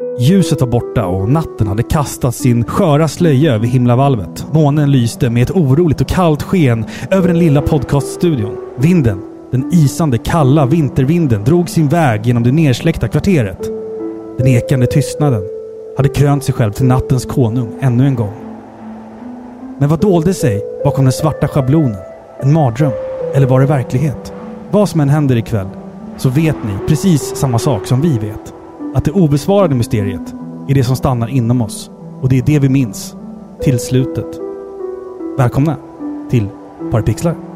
Ljuset var borta och natten hade kastat sin sköra slöja över himlavalvet. Månen lyste med ett oroligt och kallt sken över den lilla podcaststudion. Vinden, den isande kalla vintervinden, drog sin väg genom det nersläckta kvarteret. Den ekande tystnaden hade krönt sig själv till nattens konung ännu en gång. Men vad dolde sig bakom den svarta schablonen? En mardröm? Eller var det verklighet? Vad som än händer ikväll så vet ni precis samma sak som vi vet. Att det obesvarade mysteriet är det som stannar inom oss. Och det är det vi minns. Till slutet. Välkomna till Parapixlar.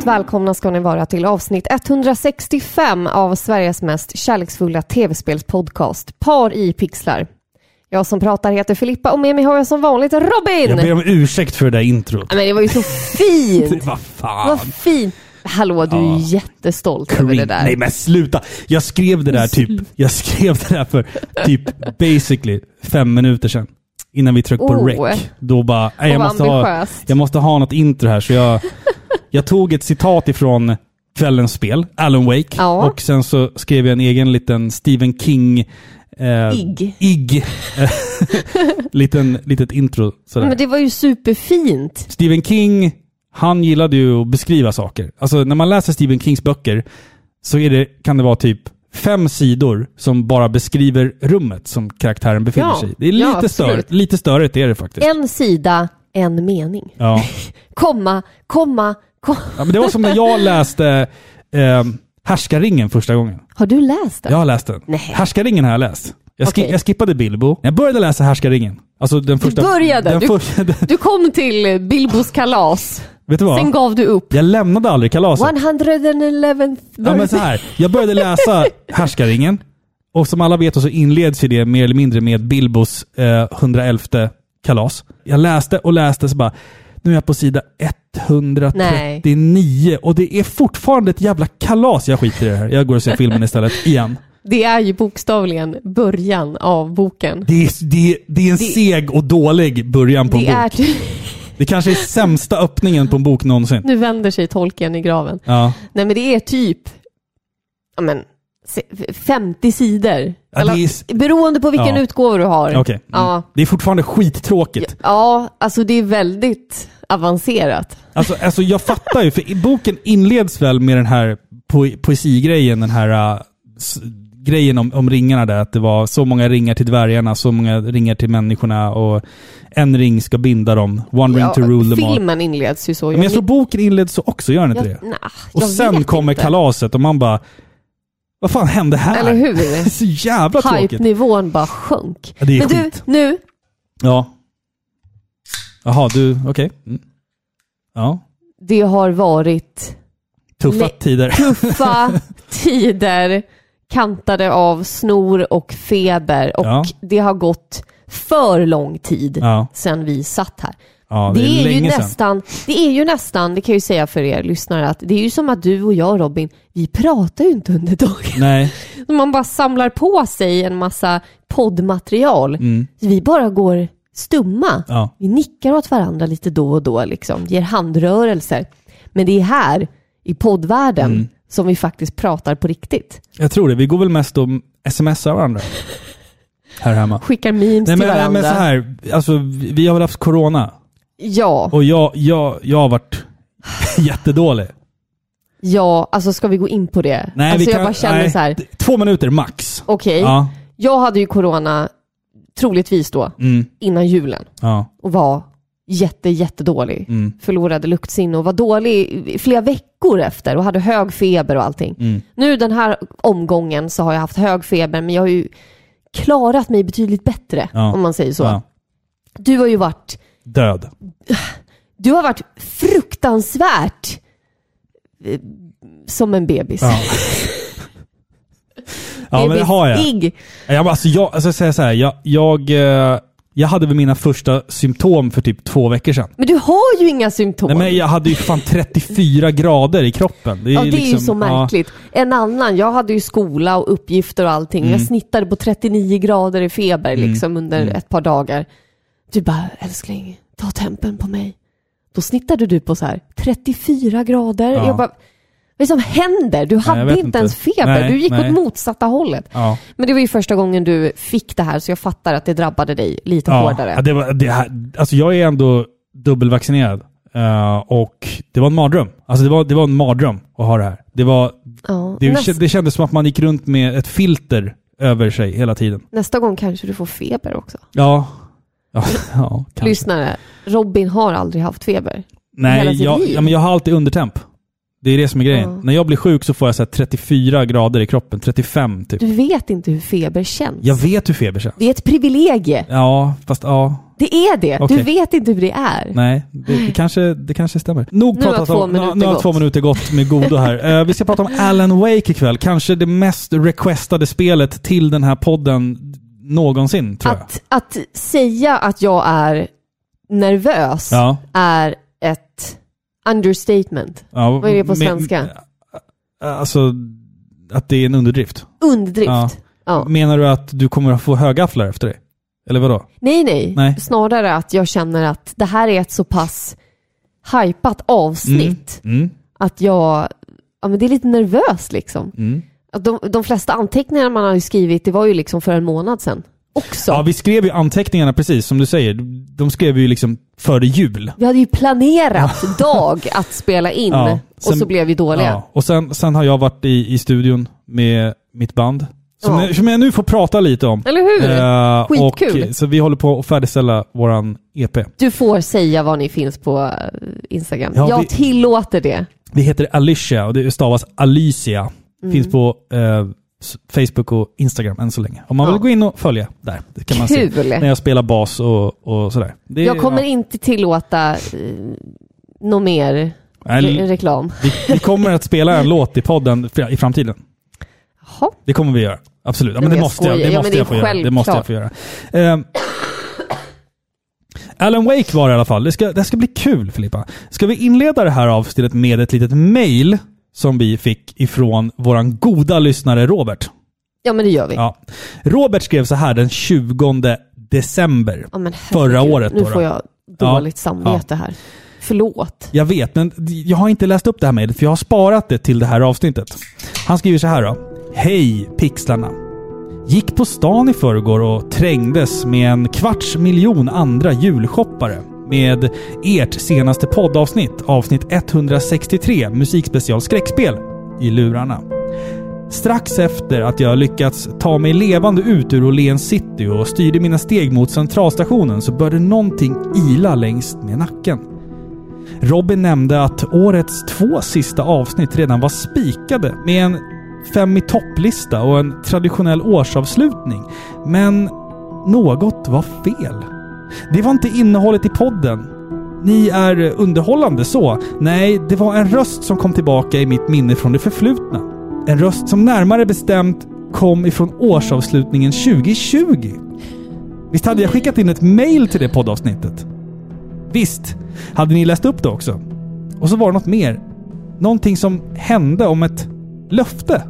Varmt välkomna ska ni vara till avsnitt 165 av Sveriges mest kärleksfulla tv-spelspodcast Par i pixlar. Jag som pratar heter Filippa och med mig har jag som vanligt Robin! Jag ber om ursäkt för det där introt. Men det var ju så fint! Vad fan. Vad fint! Hallå, du är Ja. jättestolt över Cring. det där. Nej men sluta! Jag skrev det där typ, jag skrev det där för typ basically fem minuter sedan. Innan vi tryckte på Oh. rec. Då bara, nej, jag, måste ha, jag måste ha något intro här så jag, jag tog ett citat ifrån kvällens spel, Alan Wake. Ja. Och sen så skrev jag en egen liten Stephen King eh, Igg. Igg. liten, litet intro sådär. Men det var ju superfint. Stephen King, han gillade ju att beskriva saker. Alltså när man läser Stephen Kings böcker så är det, kan det vara typ fem sidor som bara beskriver rummet som karaktären befinner Ja, sig i. Det är ja, lite, absolut. stör, lite störigt är det faktiskt. En sida, en mening. Ja. Komma, komma. Ja, men det var som när jag läste eh, Härskaringen första gången. Har du läst den? Jag har läst den. Nej. Härskaringen har jag läst. Jag, ski- Okej. jag skippade Bilbo. Jag började läsa Härskaringen, alltså den första... började? Den Du- första, Du kom till Bilbos kalas. vet du vad? Sen gav du upp. Jag lämnade aldrig kalaset. 111th Ja men så här. Jag började läsa Härskaringen. Och som alla vet så inleds ju det mer eller mindre med Bilbos eh, 111 kalas. Jag läste och läste så bara, nu är jag på sida 139 och det är fortfarande ett jävla kalas. Jag skiter i det här. Jag går och ser filmen istället, igen. Det är ju bokstavligen början av boken. Det är, det, det är en Det- seg och dålig början på en Det bok. Det kanske är sämsta öppningen på en bok någonsin. Nu vänder sig tolken i graven. Ja. Nej men det är typ ja, men, se- 50 sidor. Ja, Eller, är- Beroende på vilken Ja. utgåva du har. Okej. Mm. Ja. Det är fortfarande skittråkigt. ja, alltså det är väldigt avancerat. Alltså, alltså jag fattar ju, för i boken inleds väl med den här po poesigrejen, den här uh, grejen om, om ringarna där, att det var så många ringar till dvärgarna, så många ringar till människorna och en ring ska binda dem. One ring Ja, to rule them all. filmen inleds ju så. Men jag tror boken inleds så också, gör den inte jag, det? nah, Och sen kommer inte. kalaset och man bara, vad fan hände här? Eller hur? Så jävla tråkigt. Hype-nivån bara sjönk. Ja, det är Men skit. du, nu, Ja. Jaha, du, okej. Mm. Ja. det har varit Tuffa Nej. tider. tuffa tider kantade av snor och feber och Ja. det har gått för lång tid Ja, sedan vi satt här. ja Det, är, ju länge sedan. nästan, det är ju nästan, det kan jag ju säga för er lyssnare, att det är ju som att du och jag Robin, vi pratar ju inte under dagen. Nej. Man bara samlar på sig en massa poddmaterial. Mm. Vi bara går stumma. Ja. Vi nickar åt varandra lite då och då, liksom, ger handrörelser. Men det är här, i poddvärlden, Mm. som vi faktiskt pratar på riktigt. Jag tror det. Vi går väl mest och smsar varandra. Här hemma. Skickar memes Nej till men, varandra. men så här, alltså vi har väl haft corona. Ja, Och jag, jag, jag har varit jättedålig. ja, alltså ska vi gå in på det? Nej, alltså vi jag kan, bara känner nej, så här, Två minuter max. okej, Ja. jag hade ju corona troligtvis då, Mm, innan julen ja. och var jätte, jättedålig. Mm. Förlorade luktsinne och var dålig flera veckor efter och hade hög feber och allting. Mm. Nu den här omgången så har jag haft hög feber men jag har ju klarat mig betydligt bättre Ja. om man säger så. Ja. Du har ju varit, Död. du har varit fruktansvärt eh, som en bebis. Ja. ja, men det har jag. Jag, alltså, jag, alltså, säger så här, jag, jag, eh, jag hade väl mina första symptom för typ två veckor sedan. Men du har ju inga symptom. Nej, men jag hade ju fan 34 grader i kroppen. Det är Ja, det är ju liksom- så märkligt. En annan, jag hade ju skola och uppgifter och allting. Mm. Jag snittade på 39 grader i feber liksom under ett par dagar. Du bara, älskling, ta tempen på mig. Då snittade du på så här 34 grader. Ja. Jag bara, vad är det som händer? Du hade vet inte inte. ens feber. Nej, du gick nej. åt motsatta hållet. Ja. Men det var ju första gången du fick det här, så jag fattar att det drabbade dig lite Ja, hårdare. ja, det var, det här, alltså jag är ändå dubbelvaccinerad. Eh, och det var en mardröm. Alltså det var, det var en mardröm att ha det här. Det, var, Ja. det, Näst, det kändes som att man gick runt med ett filter över sig hela tiden. nästa gång kanske du får feber också. Ja. Ja, ja. Lyssnare, Robin har aldrig haft feber. Nej, jag, ja, men jag har alltid undertemp. Det är det som är grejen. Ja. När jag blir sjuk så får jag så här 34 grader i kroppen. 35 typ. Du vet inte hur feber känns. Jag vet hur feber känns. Det är ett privilegie. Ja, fast ja. Det är det. Okej. Du vet inte hur det är. Nej, det, det, kanske, det kanske stämmer. Nog Nu pratat två om, nu, nu har två minuter gått med godo här. Eh, vi ska prata om Alan Wake ikväll. Kanske det mest requestade spelet till den här podden någonsin, tror jag. Att, att säga att jag är nervös Ja. är ett understatement. ja. Vad är det på Men- svenska? Alltså, att det är en underdrift. Underdrift. Ja. Ja. Menar du att du kommer att få högafflar efter det? Eller vadå? Nej, nej, Nej. Snarare att jag känner att det här är ett så pass hypat avsnitt Mm. att jag, ja men det är lite nervös liksom. Mm. Att de, de flesta anteckningar man har skrivit, det var ju liksom för en månad sedan. Också. Ja, vi skrev ju anteckningarna precis som du säger. De skrev vi ju liksom före jul. Vi hade ju planerat dag att spela in Ja, och sen- så blev vi dåliga. Ja. Och sen, sen har jag varit i, i studion med mitt band. Som, Ja. jag, som jag nu får prata lite om. Eller hur? Eh, Skitkul. Och, så vi håller på att färdigställa våran E EP. Du får säga var ni finns på eh, Instagram. Ja, jag vi- tillåter det. Vi heter Alicia och det stavas Alicia. Mm. Finns på s- Facebook och Instagram än så länge. Om man Ja. vill gå in och följa där. Det kan man se. När jag spelar bas och, och sådär. Det, Jag kommer ja. inte tillåta eh, något mer Nej, re- reklam. vi, vi kommer att spela en låt i podden i framtiden. Jaha. Det kommer vi göra. Absolut. Ja, men det jag måste jag, det måste men det jag. Det måste jag få göra. Ehm, Alan Wake var det i alla fall. Det ska, det ska bli kul Filippa. Ska vi inleda det här avsnittet med ett litet mail som vi fick ifrån våran goda lyssnare Robert. Ja, men det gör vi. Ja. Ja. Robert skrev så här den 20 december. herregud. Förra året Nu då får jag Ja. dåligt samvete här. Förlåt. Jag vet, men jag har inte läst upp det här mejlet för jag har sparat det till det här avsnittet. Han skriver så här då. Hej Pixlarna! Gick på stan i förrgår och trängdes med en kvarts miljon andra julshoppare med ert senaste poddavsnitt, avsnitt 163, musikspecial skräckspel, i lurarna. Strax efter att jag lyckats ta mig levande ut ur Åhléns city och styrde mina steg mot centralstationen så började någonting ila längs med nacken. Robin nämnde att årets två sista avsnitt redan var spikade med en fem i topplista och en traditionell årsavslutning. Men något var fel. Det var inte innehållet i podden. Ni är underhållande så. Nej, det var en röst som kom tillbaka i mitt minne från det förflutna. En röst som närmare bestämt kom ifrån årsavslutningen 2020. Visst hade jag skickat in ett mail till det poddavsnittet? Visst, hade ni läst upp det också? Och så var det något mer. Någonting som hände om ett löfte.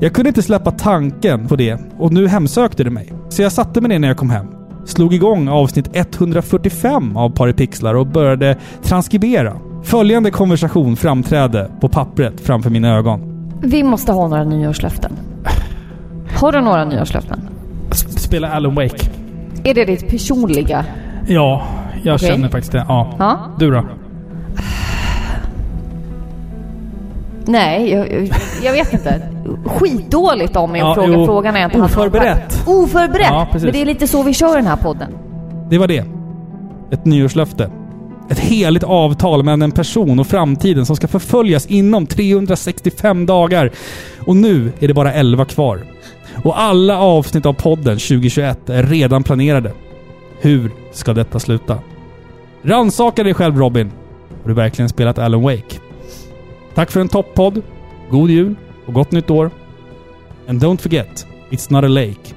Jag kunde inte släppa tanken på det och nu hemsökte det mig. Så jag satte mig ner när jag kom hem. Slog igång avsnitt 145 av Paripixlar och började transkribera. Följande konversation framträdde på pappret framför mina ögon. Vi måste ha några nyårslöften. Har du några nyårslöften? Spela Alan Wake. Är det ditt personliga? Ja, jag Okej. känner faktiskt det. Ja. Ja? Du då? Nej, jag, jag vet inte. Skitdåligt om att Ja, fråga jo. frågan jag inte Oförberett. Oförberett! Ja. Men det är lite så vi kör den här podden. Det var det. ett nyårslöfte. Ett heligt avtal mellan en person och framtiden som ska förföljas inom 365 dagar. Och nu är det bara 11 kvar. Och alla avsnitt av podden 2021 är redan planerade. Hur ska detta sluta? Rannsaka dig själv Robin. Har du verkligen spelat Alan Wake? Tack för en toppodd. God jul och gott nytt år. And don't forget, it's not a lake.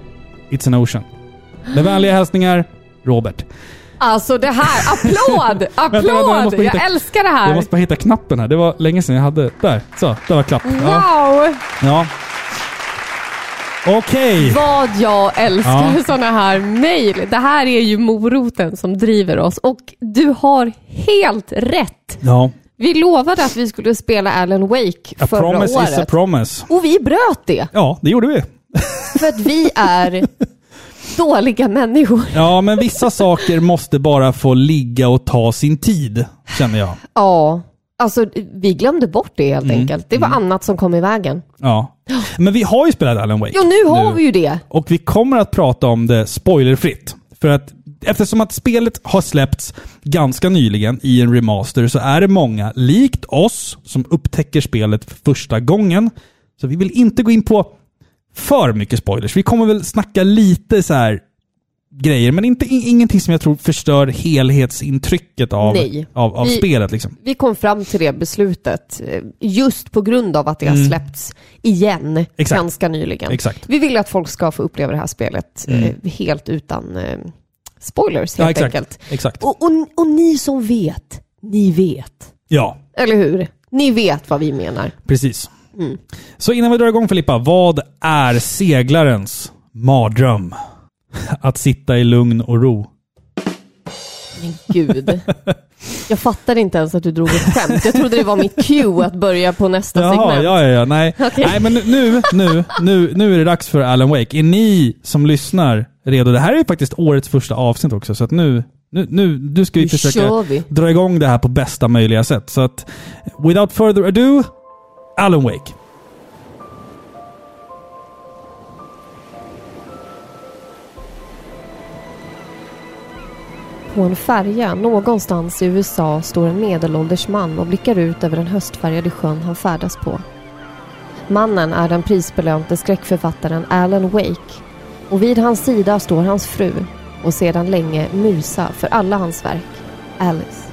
It's an ocean. Med vänliga hälsningar, Robert. Alltså det här, applåd! Applåd! vänta, jag bara jag hitta- älskar det Jag här! måste bara hitta knappen här. Det var länge sedan jag hade... Där. Så, där var klapp. Ja. Wow! ja. Okej. Vad jag älskar Ja. sådana här mejl. Det här är ju moroten som driver oss och du har helt rätt. Ja. Vi lovade att vi skulle spela Alan Wake A förra promise is a året. promise. och vi bröt det. Ja, det gjorde vi. För att vi är dåliga människor. Ja, men vissa saker måste bara få ligga och ta sin tid, känner jag. Ja, alltså vi glömde bort det helt Mm. enkelt. Det var annat som kom i vägen. Ja. Men vi har ju spelat Alan Wake. Jo, nu har vi ju det. Och vi kommer att prata om det spoilerfritt. För att eftersom att spelet har släppts ganska nyligen i en remaster så är det många, likt oss, som upptäcker spelet för första gången. Så vi vill inte gå in på för mycket spoilers. Vi kommer väl snacka lite så här grejer, men inte, in- ingenting som jag tror förstör helhetsintrycket av, Nej. av, av Vi- spelet. Liksom. Vi kom fram till det beslutet eh, just på grund av att det har släppts igen Mm. Exakt. ganska nyligen. Exakt. Vi vill att folk ska få uppleva det här spelet eh, helt utan spoilers Ja, helt exakt. enkelt. exakt. Och, och, och ni som vet, ni vet. Ja, Eller hur? Ni vet vad vi menar. precis. Mm. Så innan vi drar igång Filippa, vad är seglarens mardröm? Att sitta i lugn och ro. Men gud. Jag fattade inte ens att du drog ett skämt. Jag trodde det var mitt cue att börja på nästa Jaha, segment. ja, ja, ja. Nej. Okej. Nej, men nu, nu, nu, nu är det dags för Alan Wake. Är ni som lyssnar redo? Det här är ju faktiskt årets första avsnitt också, så att nu, nu, nu, nu ska vi Nu försöka vi. dra igång det här på bästa möjliga sätt. Så att, without further ado, Alan Wake. På en färja någonstans i USA står en medelålders man och blickar ut över den höstfärgade sjön han färdas på. Mannen är den prisbelönte skräckförfattaren Alan Wake och vid hans sida står hans fru och sedan länge musa för alla hans verk, Alice.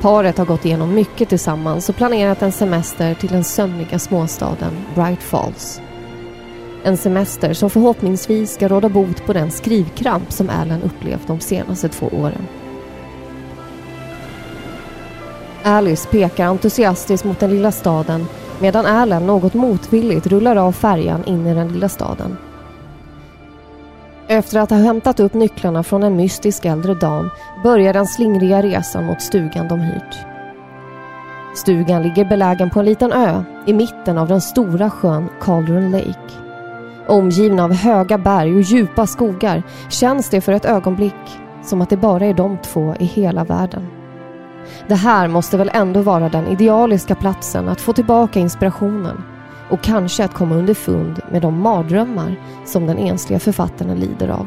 Paret har gått igenom mycket tillsammans och planerat en semester till den sömniga småstaden Bright Falls. En semester som förhoppningsvis ska råda bot på den skrivkramp som Alan upplevt de senaste två åren. Alice pekar entusiastiskt mot den lilla staden medan Alan något motvilligt rullar av färjan in i den lilla staden. Efter att ha hämtat upp nycklarna från en mystisk äldre dam börjar den slingriga resan mot stugan de hyrt. Stugan ligger belägen på en liten ö i mitten av den stora sjön Cauldron Lake. Omgivna av höga berg och djupa skogar känns det för ett ögonblick som att det bara är de två i hela världen. Det här måste väl ändå vara den idealiska platsen att få tillbaka inspirationen och kanske att komma underfund med de mardrömmar som den ensliga författaren lider av.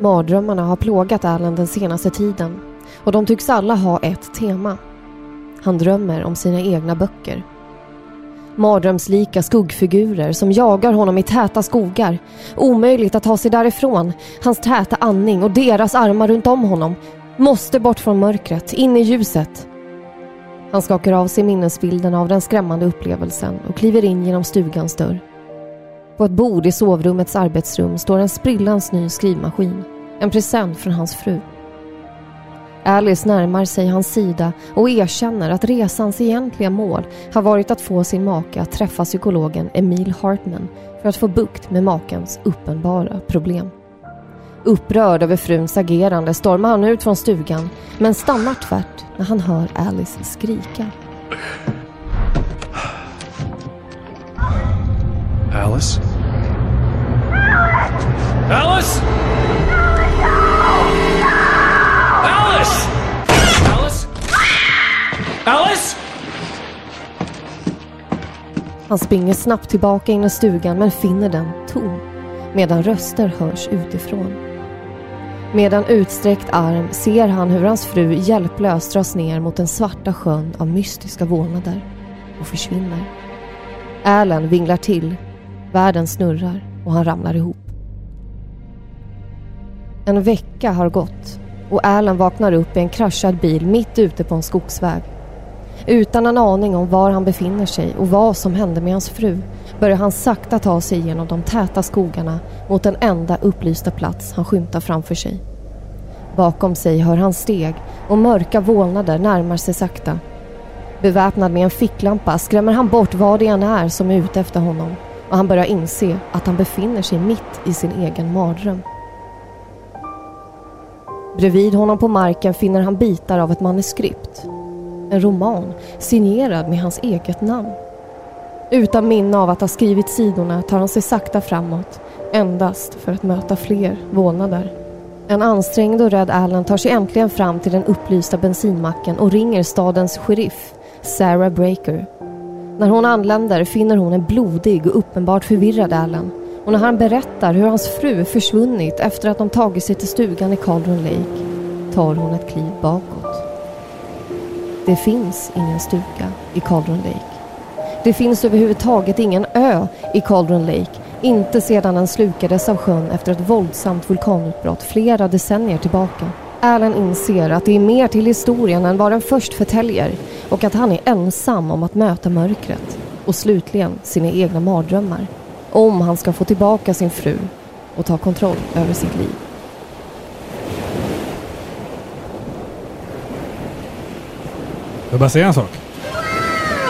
Mardrömmarna har plågat Allen den senaste tiden och de tycks alla ha ett tema. Han drömmer om sina egna böcker. Mardrömslika skuggfigurer som jagar honom i täta skogar. Omöjligt att ta sig därifrån. Hans täta andning och deras armar runt om honom. Måste bort från mörkret, in i ljuset. Han skakar av sig minnesbilden av den skrämmande upplevelsen och kliver in genom stugans dörr. På ett bord i sovrummets arbetsrum står en sprillans ny skrivmaskin. En present från hans fru. Alice närmar sig hans sida och erkänner att resans egentliga mål har varit att få sin make att träffa psykologen Emil Hartman för att få bukt med makens uppenbara problem. Upprörd över fruns agerande stormar han ut från stugan men stannar tvärt när han hör Alice skrika. Alice? Alice? Alice! Alice? Alice? Han springer snabbt tillbaka in i stugan men finner den tom medan röster hörs utifrån. Med en utsträckt arm ser han hur hans fru hjälplöst dras ner mot den svarta sjön av mystiska vålnader och försvinner. Alan vinglar till, världen snurrar och han ramlar ihop. En vecka har gått och Alan vaknar upp i en kraschad bil mitt ute på en skogsväg. Utan en aning om var han befinner sig och vad som hände med hans fru börjar han sakta ta sig genom de täta skogarna mot den enda upplysta plats han skymtar framför sig. Bakom sig hör han steg och mörka vålnader närmar sig sakta. Beväpnad med en ficklampa skrämmer han bort vad det än är som är ute efter honom och han börjar inse att han befinner sig mitt i sin egen mardröm. Bredvid honom på marken finner han bitar av ett manuskript. En roman signerad med hans eget namn. Utan minne av att ha skrivit sidorna tar han sig sakta framåt endast för att möta fler vålnader. En ansträngd och rädd Allen tar sig äntligen fram till den upplysta bensinmacken och ringer stadens sheriff, Sarah Breaker. När hon anländer finner hon en blodig och uppenbart förvirrad Allen. och när han berättar hur hans fru försvunnit efter att de tagit sig till stugan i Calderon Lake tar hon ett kliv bakåt. Det finns ingen stuga i Calderon Lake. Det finns överhuvudtaget ingen ö i Cauldron Lake. Inte sedan den slukades av sjön efter ett våldsamt vulkanutbrott flera decennier tillbaka. Alan inser att det är mer till historien än vad den först förtäljer och att han är ensam om att möta mörkret och slutligen sina egna mardrömmar. Om han ska få tillbaka sin fru och ta kontroll över sitt liv. Jag vill bara säga en sak.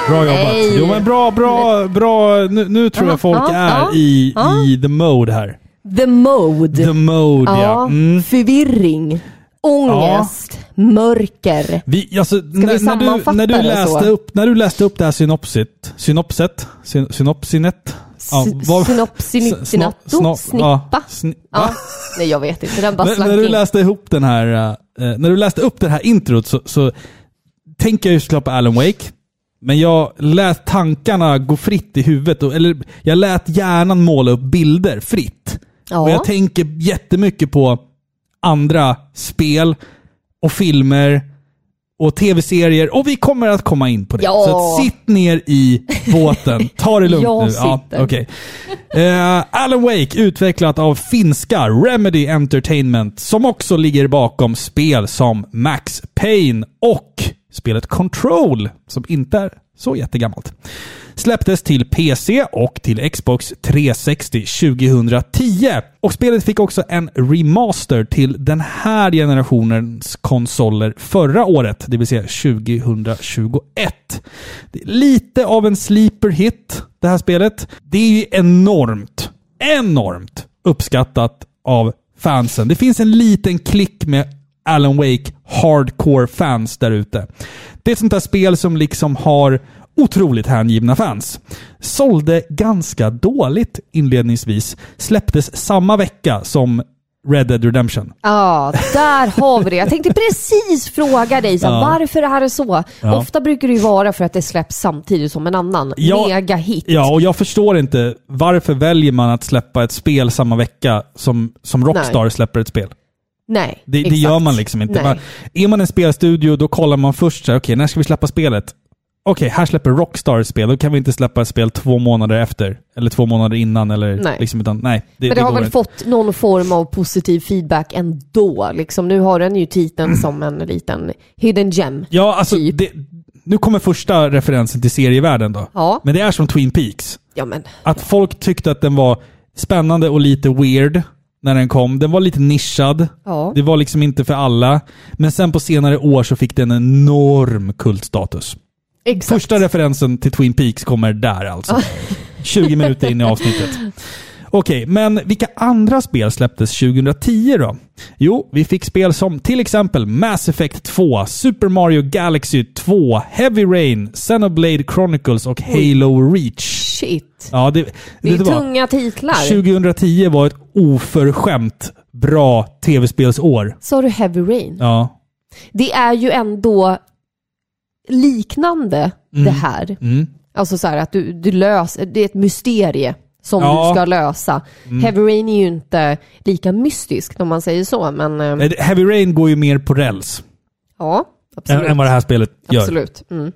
Bra jobbat. Nej. Jo men bra, bra, bra. Nu, nu tror Ja, jag folk ja, är ja, i, ja. i the mode här. The mode. The mode ja. Mm. förvirring, ångest, mörker. Vi, alltså, när, när, du, sammanfatta när, du det läste så? upp, när du läste upp det här synopsit, synopset, syn, synopsinet. Ja, vad- Synopsinitto? Sno- sno- Snippa? Ja, sni, Ja. Nej, jag vet inte. Den bara när, slank när du läste ihop den här, eh, när du läste upp det här introt så, så tänker jag ju såklart på Alan Wake. Men jag lät tankarna gå fritt i huvudet. Och, eller jag lät hjärnan måla upp bilder fritt. Ja. Och jag tänker jättemycket på andra spel och filmer och tv-serier. Och vi kommer att komma in på det. Ja. Så sitt ner i båten. Ta det lugnt Jag nu. sitter. okej. Eh, Alan Wake utvecklat av finska Remedy Entertainment som också ligger bakom spel som Max Payne och spelet Control som inte är så jättegammalt. Släpptes till PC och till Xbox 360 2010. Och spelet fick också en remaster till den här generationens konsoler förra året, det vill säga 2021. Det är lite av en sleeper hit, det här spelet. Det är ju enormt, enormt uppskattat av fansen. Det finns en liten klick med Alan Wake hardcore-fans där ute. Det är ett sånt där spel som liksom har otroligt hängivna fans. Sålde ganska dåligt inledningsvis. Släpptes samma vecka som Red Dead Redemption. Ja, där har vi det. Jag tänkte precis fråga dig så Ja. varför är det så? Ja. Ofta brukar det ju vara för att det släpps samtidigt som en annan Ja, mega-hit. Ja, och jag förstår inte varför väljer man att släppa ett spel samma vecka som, som Rockstar släpper ett spel. Nej, Det, det gör man liksom inte. Man, är man en spelstudio, då kollar man först så här, okej, när ska vi släppa spelet? Okej, här släpper Rockstar spel. Då kan vi inte släppa ett spel två månader efter. Eller två månader innan. Eller Nej. Liksom, utan, nej det, Men det, har går väl inte. fått någon form av positiv feedback ändå. Liksom, nu har den ju titeln som en liten hidden gem. Ja, alltså, typ. det, nu kommer första referensen till serievärlden då. Ja, Men det är som Twin Peaks. ja men Att folk tyckte att den var spännande och lite weird när den kom. Den var lite nischad. ja. Det var liksom inte för alla. Men sen på senare år så fick den en enorm kultstatus. Exakt. Första referensen till Twin Peaks kommer där alltså. 20 minuter in i avsnittet. Okej, men vilka andra spel släpptes 2010 då? Jo, vi fick spel som till exempel Mass Effect 2, Super Mario Galaxy 2, Heavy Rain, Xenoblade Chronicles och Halo Reach. Shit. Ja, det, Det är vet du vad? tunga titlar. 2010 var ett oförskämt bra tv-spelsår. Sa du Heavy Rain? Ja. Det är ju ändå liknande Mm. det här. Mm. Alltså så här att du, du löser, det är ett mysterie som Ja. du ska lösa. Heavy Rain är ju inte lika mystisk om man säger så, men eh, Heavy Rain går ju mer på räls ja, absolut. än vad det här spelet gör. Absolut. Mm.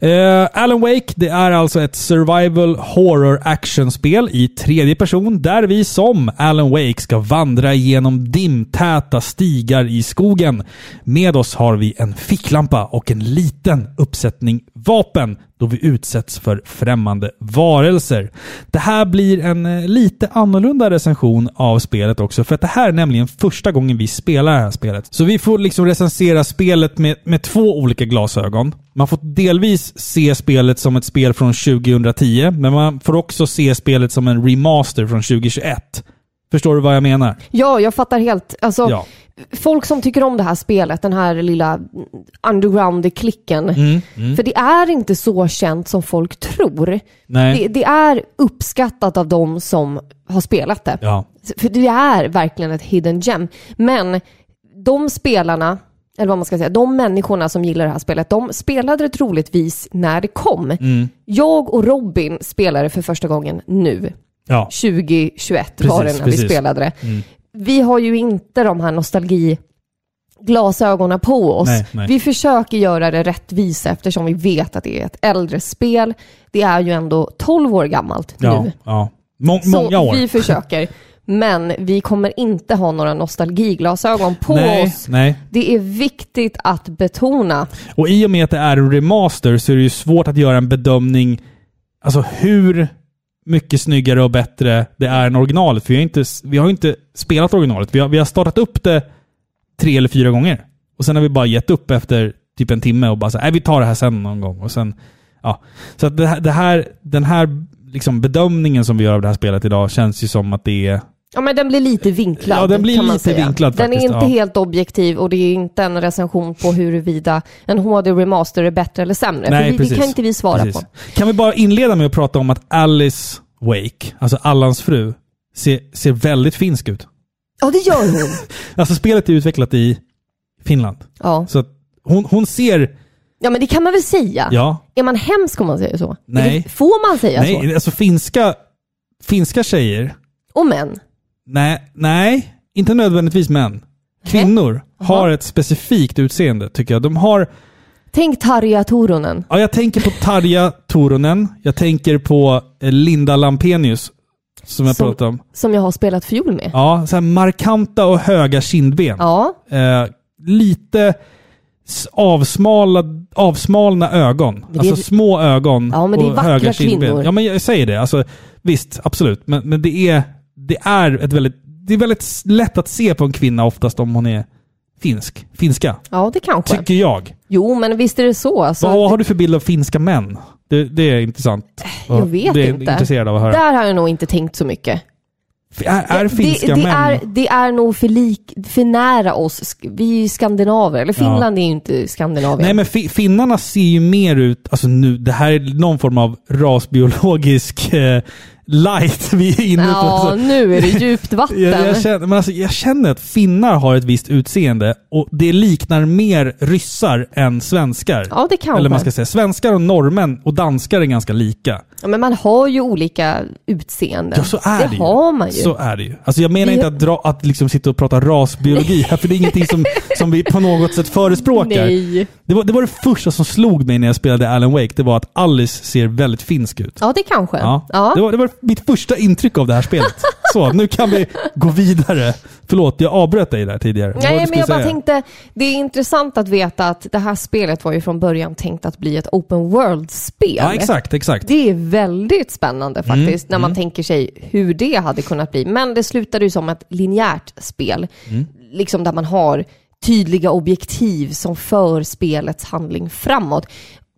Eh, Alan Wake, det är alltså ett survival horror actionspel i tredje person där vi som Alan Wake ska vandra genom dimtäta stigar i skogen. Med oss har vi en ficklampa och en liten uppsättning vapen då vi utsätts för främmande varelser. Det här blir en eh, lite annorlunda recension av spelet också för att det här är nämligen första gången vi spelar det här spelet. Så vi får liksom recensera spelet med, med två olika glasögon. Man får delvis se spelet som ett spel från 2010, men man får också se spelet som en remaster från 2021. Förstår du vad jag menar? Ja, jag fattar helt. Alltså, Ja. Folk som tycker om det här spelet, den här lilla underground-klicken. Mm, För det är inte så känt som folk tror. Det, det är uppskattat av de som har spelat det. Ja. För det är verkligen ett hidden gem. Men de spelarna, eller vad man ska säga, de människorna som gillar det här spelet, de spelade det troligtvis när det kom. Mm. Jag och Robin spelade för första gången nu. Ja. 2021 var det Precis, när precis. vi spelade det. Mm. Vi har ju inte de här nostalgiglasögonen på oss. Nej, nej. Vi försöker göra det rättvisa eftersom vi vet att det är ett äldre spel. Det är ju ändå 12 år gammalt Ja. nu. ja. Må- Så många år. vi försöker. Men vi kommer inte ha några nostalgiglasögon på nej, oss. nej. Det är viktigt att betona. Och i och med att det är en remaster så är det ju svårt att göra en bedömning, alltså hur mycket snyggare och bättre det är än originalet. För vi har inte, vi har inte spelat originalet. Vi har, vi har startat upp det tre eller fyra gånger. Och sen har vi bara gett upp efter typ en timme och bara så här, äh, vi tar det här sen någon gång. Och sen, ja. Så att det här, det här, den här liksom bedömningen som vi gör av det här spelet idag känns ju som att det är... Ja men den blir lite vinklad. Ja, den blir lite vinklad Den är inte ja. helt objektiv och det är inte en recension på huruvida en HD Remaster är bättre eller sämre. Nej, För precis. det kan inte vi svara Precis. på. Kan vi bara inleda med att prata om att Alice Wake, alltså Allans fru, ser, ser väldigt finsk ut. Ja det gör hon. Alltså spelet är utvecklat i Finland. ja. Så hon, hon ser... ja men det kan man väl säga. Ja. Är man hemsk om man säger så? Nej. Får man säga så? Nej, alltså finska, finska tjejer... Och män? Nej, nej, inte nödvändigtvis män. Kvinnor har ett specifikt utseende tycker jag. De har... Tänk Tarja Turunen. Ja, jag tänker på Tarja Turunen. Jag tänker på eh, Linda Lampenius. Som jag Som- pratade om. Som jag har spelat fiol med. Ja, så här markanta och höga kindben. Ja. Eh, lite s- avsmalad, avsmalna ögon. det är- alltså små ögon Ja, men det är och vackra höga kindben. kvinnor. Ja, men jag säger det. Alltså, visst, absolut. Men, men det, är, det är ett väldigt... Det är väldigt lätt att se på en kvinna oftast om hon är finsk. Finska. ja, det kanske. Tycker jag. Jo, men visst är det så. Alltså, Vad, har du för bild av finska män? Det, det är intressant. Jag vet det är inte. intresserad av att höra. Där har jag nog inte tänkt så mycket. Är, är finska det, det, män... är, det är nog för, lik, för nära oss. Vi är ju skandinaver. Eller Finland är ju inte Skandinavien. Nej men fi- finnarna ser ju mer ut, alltså nu, det här är någon form av rasbiologisk eh, light vi är inne på. ja, nu är det djupt vatten. jag, jag, känner, men alltså, jag känner att finnar har ett visst utseende och det liknar mer ryssar än svenskar. Ja, det kanske. Eller man ska säga, svenskar och norrmän och danskar är ganska lika. Ja, men man har ju olika utseenden. Ja, så är det, ju. har man ju. Så är det ju. Alltså jag menar Vi- inte att, dra, att liksom sitta och prata rasbiologi här, för det är ingenting som, som vi på något sätt förespråkar. Nej. Det var, det var det första som slog mig när jag spelade Alan Wake. Det var att Alice ser väldigt finsk ut. Ja, det kanske. Ja. Ja. Det, var, det var mitt första intryck av det här spelet. Så, nu kan vi gå vidare. Förlåt, jag avbröt dig där tidigare. Nej, men jag bara säga? tänkte, det är intressant att veta att det här spelet var ju från början tänkt att bli ett open world-spel. Ja, exakt, exakt. Det är väldigt spännande faktiskt, Mm, när man tänker sig hur det hade kunnat bli. Men det slutade ju som ett linjärt spel. Mm. Liksom där man har tydliga objektiv som för spelets handling framåt.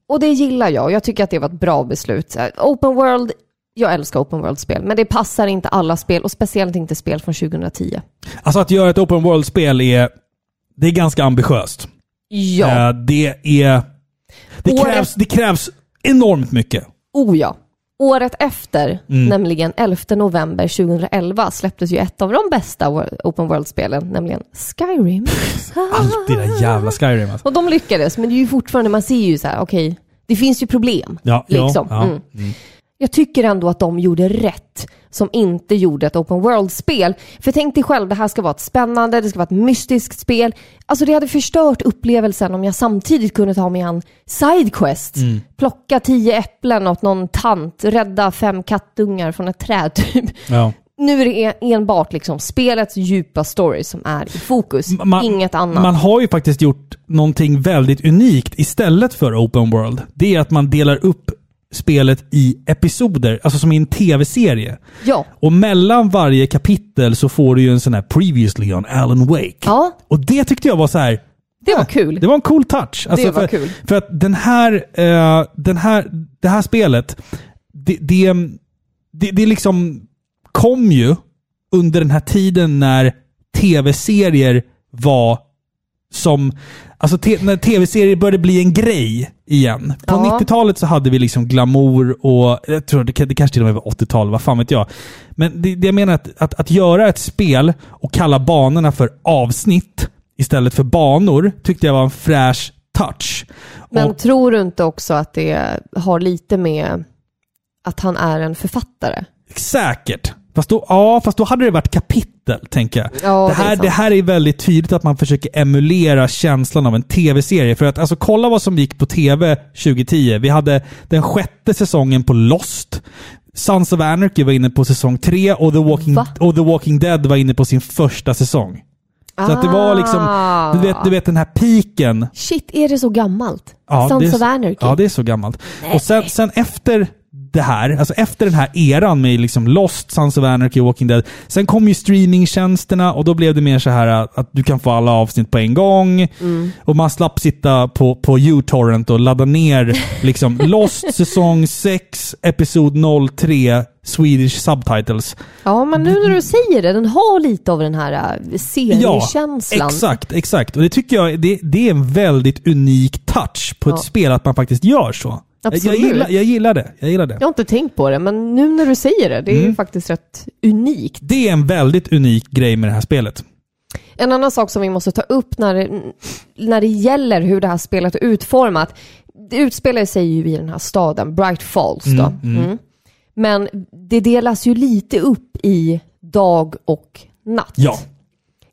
Och det gillar jag. Jag tycker att det var ett bra beslut. Open world, jag älskar open world-spel, men det passar inte alla spel och speciellt inte spel från 2010. Alltså att göra ett open world-spel är, det är ganska ambitiöst. Ja, Eh, det är... Det Året- krävs, det krävs enormt mycket. oh ja. Året efter, Mm. nämligen 11 november 2011, släpptes ju ett av de bästa open world-spelen, nämligen Skyrim. Alltid det där jävla Skyrim alltså. Och de lyckades, men det är ju fortfarande, man ser ju så här, okej, det finns ju problem. Ja, ja, liksom. ja. Mm. Jag tycker ändå att de gjorde rätt som inte gjorde ett open world-spel. För tänk dig själv, det här ska vara ett spännande, det ska vara ett mystiskt spel. Alltså det hade förstört upplevelsen om jag samtidigt kunde ta mig an sidequest. Plocka tio äpplen åt någon tant, rädda fem kattungar från ett träd typ. Ja. Nu är det en- enbart liksom spelets djupa story som är i fokus, Man- inget annat. Man har ju faktiskt gjort någonting väldigt unikt istället för open world. Det är att man delar upp spelet i episoder, alltså som i en tv-serie. Ja, Och mellan varje kapitel så får du ju en sån här “Previously on Alan Wake”. Ja. Och det tyckte jag var så här. det var kul. Det var en cool touch. Alltså Det var för, kul. För att den här, eh, den här, det här spelet, det, det, det, det liksom kom ju under den här tiden när tv-serier var som... Alltså när tv-serier började bli en grej igen. På Ja. 90-talet så hade vi liksom glamour och... Jag tror det, det kanske till och med var 80-tal, vad fan vet jag. Men det, det jag menar att, att, att göra ett spel och kalla banorna för avsnitt istället för banor tyckte jag var en fräsch touch. Men och, tror du inte också att det har lite med att han är en författare? säkert. Fast då, ja, fast då hade det varit kapitel, tänker jag. Ja, det, det är här, sant. det, här är väldigt tydligt att man försöker emulera känslan av en tv-serie. För att alltså, kolla vad som gick på tv 2010. Vi hade den sjätte säsongen på Lost. Sons of Anarchy var inne på säsong tre och The Walking, Va? och The Walking Dead var inne på sin första säsong. Så att det var liksom, Ah. du vet, du vet den här piken. Shit, är det så gammalt? Ja, Sons det of Anarchy? Ja, det är så gammalt. Och sen, sen efter det här, alltså efter den här eran med liksom Lost, Sons of Anarchy Walking Dead. Sen kom ju streamingtjänsterna och då blev det mer så här att, att du kan få alla avsnitt på en gång. Mm. Och man slapp sitta på, på uTorrent och ladda ner liksom Lost säsong 6, episod 03, Swedish subtitles. Ja, men nu när du säger det, den har lite av den här äh, seriekänslan. exakt, exakt. Och det tycker jag det, det är en väldigt unik touch på ett Ja. spel att man faktiskt gör så. Jag, jag, Absolut. gillar, jag gillar det. Jag gillar det. Jag har inte tänkt på det, men nu när du säger det, det är ju Mm. faktiskt rätt unikt. Det är en väldigt unik grej med det här spelet. En annan sak som vi måste ta upp när det, när det gäller hur det här spelet är utformat. Det utspelar sig ju i den här staden, Bright Falls då. Mm. Men det delas ju lite upp i dag och natt. Ja.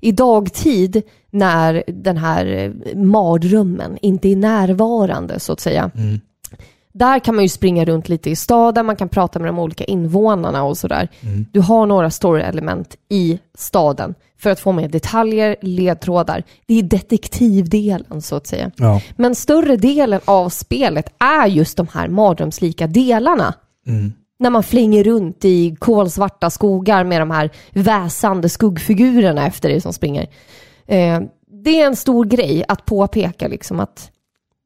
I dagtid när den här eh, mardrömmen inte är närvarande så att säga. Där kan man ju springa runt lite i staden, man kan prata med de olika invånarna och sådär. Du har några story-element i staden för att få med detaljer, ledtrådar. Det är detektivdelen så att säga. Ja. Men större delen av spelet är just de här mardrömslika delarna. När man flänger runt i kolsvarta skogar med de här väsande skuggfigurerna efter dig som springer. Eh, det är en stor grej att påpeka liksom att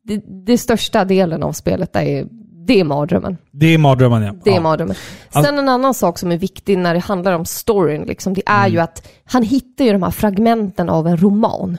det, det största delen av spelet är, det är mardrömmen. Det är mardrömmen ja. Det är ja. mardrömmen. Alltså- Sen en annan sak som är viktig när det handlar om storyn, liksom, det är ju att han hittar ju de här fragmenten av en roman.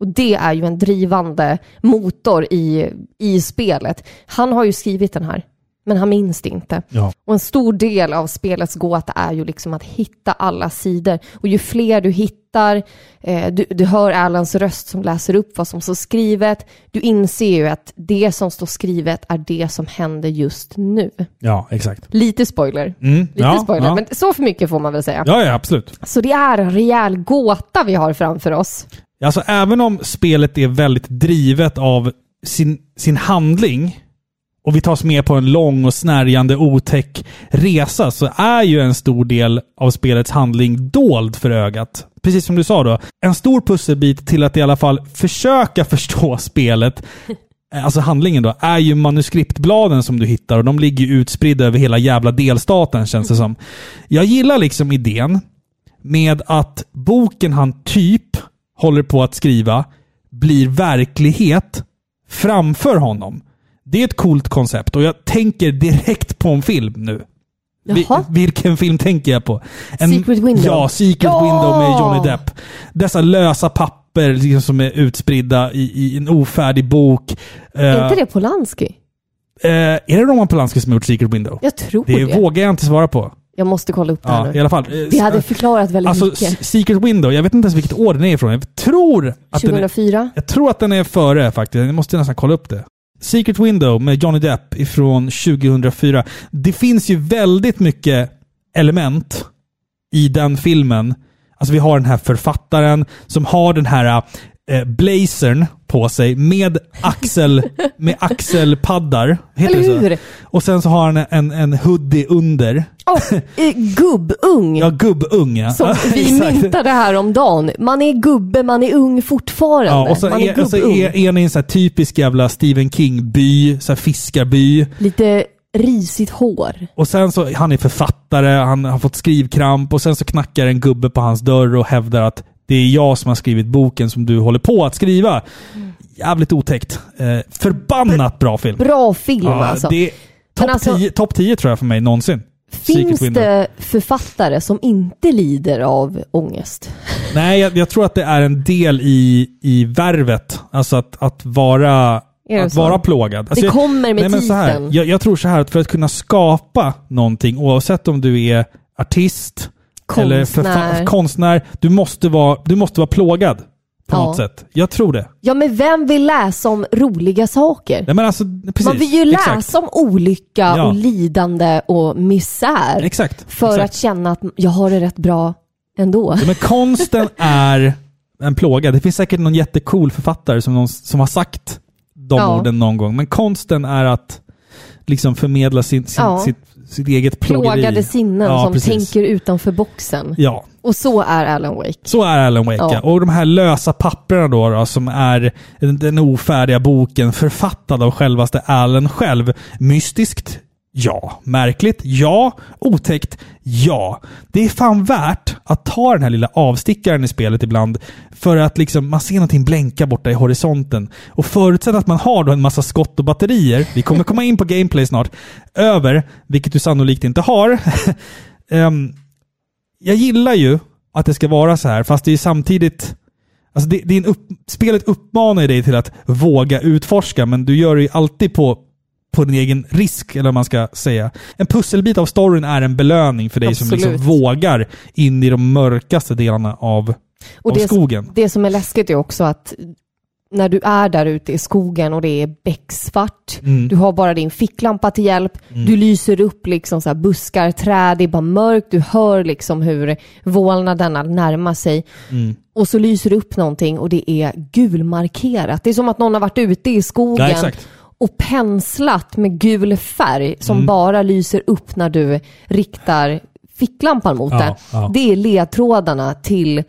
Och det är ju en drivande motor i, i spelet. Han har ju skrivit den här, men han minns det inte. Ja. Och en stor del av spelets gåta är ju liksom att hitta alla sidor. Och ju fler du hittar, eh, du, du hör Alans röst som läser upp vad som står skrivet. Du inser ju att det som står skrivet är det som händer just nu. ja, exakt. Lite spoiler. Mm, Lite ja, spoiler, ja. men så för mycket får man väl säga. Ja, ja, absolut. Så det är en rejäl gåta vi har framför oss. Alltså även om spelet är väldigt drivet av sin, sin handling och vi tas med på en lång och snärjande otäck resa så är ju en stor del av spelets handling dold för ögat. Precis som du sa då. En stor pusselbit till att i alla fall försöka förstå spelet eh, Alltså handlingen då, är ju manuskriptbladen som du hittar och de ligger ju utspridda över hela jävla delstaten känns det som. Jag gillar liksom idén med att boken han typ håller på att skriva blir verklighet framför honom. Det är ett coolt koncept och jag tänker direkt på en film nu. Jaha. vilken film tänker jag på? Secret Window. Ja, Secret Ja! Window med Johnny Depp. Dessa lösa papper liksom, som är utspridda i, i en ofärdig bok. Är Eh, inte det Polanski? eh, är det Roman Polanski som har gjort Secret Window? Jag tror Det det. vågar jag inte svara på. Jag måste kolla upp det här Ja, nu. i alla fall. Eh, Det hade förklarat väldigt Alltså, mycket. Secret Window, jag vet inte ens vilket år den är ifrån. Jag tror att den är, 2004? jag tror att den är före faktiskt. Jag måste nästan kolla upp det. Secret Window med Johnny Depp ifrån 2004. Det finns ju väldigt mycket element i den filmen. Alltså vi har den här författaren som har den här eh, blazern på sig med axel med axelpaddar. Heter Eller det så? hur? Och sen så har han en, en hoodie under. Eh, gubbung. Ja, gubbung ja. Som vi myntade här om dagen. Man är gubbe, man är ung fortfarande. Ja, och så man är är, och så gubbung. är, är ni en sån här typisk jävla Stephen King-by, så här fiskarby. Lite risigt hår. Och sen så, han är författare, han har fått skrivkramp och sen så knackar en gubbe på hans dörr och hävdar att det är jag som har skrivit boken som du håller på att skriva. Jävligt otäckt. Eh, förbannat bra film. Bra film alltså. det är topp alltså- 10, top 10 tror jag för mig någonsin. Finns det författare som inte lider av ångest? Nej, jag, jag tror att det är en del i, i värvet. Alltså att, att vara att så? vara plågad. Alltså Det jag- kommer med nej, men så här, titeln. jag, jag tror så här att för att kunna skapa någonting, oavsett om du är artist eller Konstnär. förfa- konstnär, du måste, vara, du måste vara plågad på Ja. något sätt. Jag tror det. Ja, men vem vill läsa om roliga saker? Nej, men alltså, precis, Man vill ju läsa Exakt. om olycka Ja. och lidande och misär. Exakt. För exakt. att känna att jag har det rätt bra ändå. Ja, men konsten är en plåga. Det finns säkert någon jättecool författare som, någon, som har sagt de Ja. orden någon gång. Men konsten är att liksom förmedla sin, sin, Ja. sitt, sitt eget plågeri. Plågade sinnen Ja, som precis. tänker utanför boxen. Ja, Och så är Alan Wake. så är Alan Wake. Ja. Och de här lösa papperna då, då som är den, ofärdiga boken författad av självaste Alan själv. Mystiskt? Ja. Märkligt? Ja. Otäckt? Ja. Det är fan värt att ta den här lilla avstickaren i spelet ibland för att liksom man ser någonting blänka borta i horisonten. Och förutsatt att man har då en massa skott och batterier, vi kommer komma in på gameplay snart, över, vilket du sannolikt inte har. um, jag gillar ju att det ska vara så här, fast det är samtidigt... Alltså det, det är en upp, spelet uppmanar ju dig till att våga utforska, men du gör det ju alltid på, på din egen risk, eller vad man ska säga. En pusselbit av storyn är en belöning för dig som Absolut. liksom vågar in i de mörkaste delarna av, Och av det, skogen. det som är läskigt är också att när du är där ute i skogen och det är becksvart, Mm. du har bara din ficklampa till hjälp, du lyser upp liksom så buskar, träd, det är bara mörkt, du hör liksom hur vålnaderna närmar sig. Mm. Och så lyser det upp någonting och det är gulmarkerat. Det är som att någon har varit ute i skogen Ja. Och penslat med gul färg som Mm. bara lyser upp när du riktar ficklampan mot Ja, det. ja. Det är ledtrådarna till,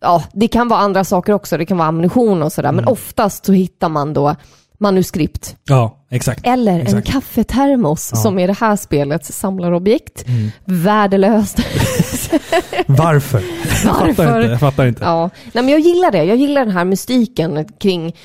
ja, det kan vara andra saker också, det kan vara ammunition och sådär, Mm. men oftast så hittar man då manuskript Ja, exakt. eller en Exakt. kaffetermos som är det här spelets samlarobjekt. Mm. Värdelöst. Varför? Jag fattar Varför? inte. Jag fattar inte. ja. Nej, men jag gillar det. Jag gillar den här mystiken kring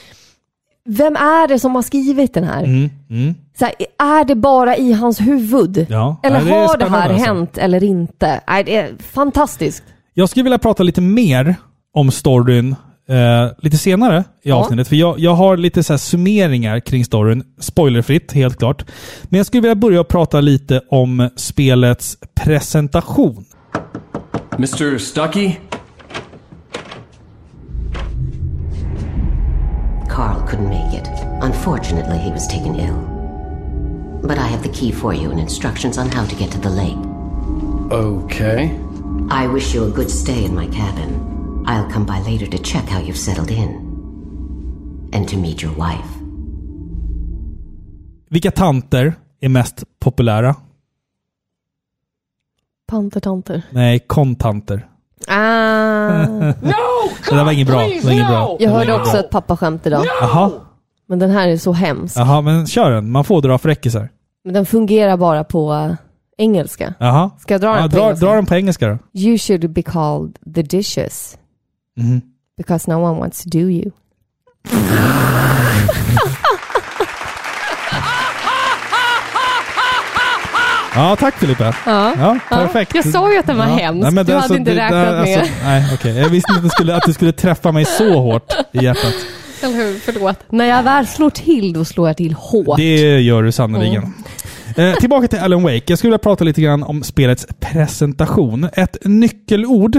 vem är det som har skrivit den här? Mm, mm. Så här, är det bara i hans huvud? Ja. Eller det har det här alltså. hänt eller inte? Nej, det är fantastiskt. Jag skulle vilja prata lite mer om storyn eh, lite senare i Ja. avsnittet. För jag, jag har lite så här summeringar kring storyn. Spoilerfritt, helt klart. Men jag skulle vilja börja prata lite om spelets presentation. Mr. Stuckey? Carl couldn't make it. Unfortunately, he was taken ill. But I have the key for you and instructions on how to get to the lake. Okay. I wish you a good stay in my cabin. I'll come by later to check how you've settled in. And to meet your wife. Vilka tanter är mest populära? Pantertanter. Nej, kontanter. Ah. No! Det där var inget bra. Det var inget bra. Jag hörde också ett pappaskämt idag. Jaha. Men den här är så hemsk. Jaha, men kör den. Man får dra fräckisar. Men den fungerar bara på eh, engelska. Jaha. Ska jag dra den Ja, på dra, engelska? dra den på engelska då. You should be called the dishes. Mhm. Because no one wants to do you. Ja, tack Filippa. Ja. Ja, perfekt. Jag sa ju att den var hemsk. Nej, men Du hade alltså, inte det- räknat det- med. Alltså, nej, okej. Jag visste inte att du, skulle, att du skulle träffa mig så hårt i hjärtat. Eller hur? Förlåt. När jag väl slår till, då slår jag till hårt. Det gör du sannerligen. Eh, tillbaka till Alan Wake. Jag skulle vilja prata lite grann om spelets presentation. Ett nyckelord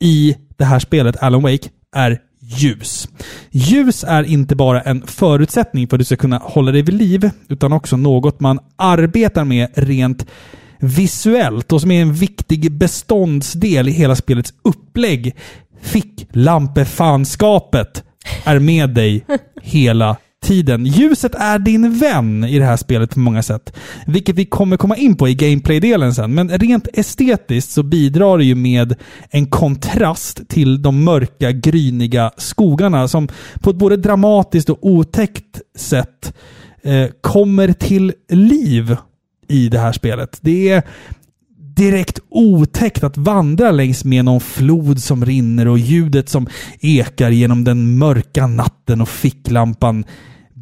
i det här spelet, Alan Wake, är ljus. Ljus är inte bara en förutsättning för att du ska kunna hålla dig vid liv, utan också något man arbetar med rent visuellt och som är en viktig beståndsdel i hela spelets upplägg. Ficklampefanskapet är med dig hela tiden. Ljuset är din vän i det här spelet på många sätt. Vilket vi kommer komma in på i gameplay-delen sen. Men rent estetiskt så bidrar det ju med en kontrast till de mörka, gryniga skogarna som på ett både dramatiskt och otäckt sätt eh, kommer till liv i det här spelet. Det är direkt otäckt att vandra längs med någon flod som rinner och ljudet som ekar genom den mörka natten och ficklampan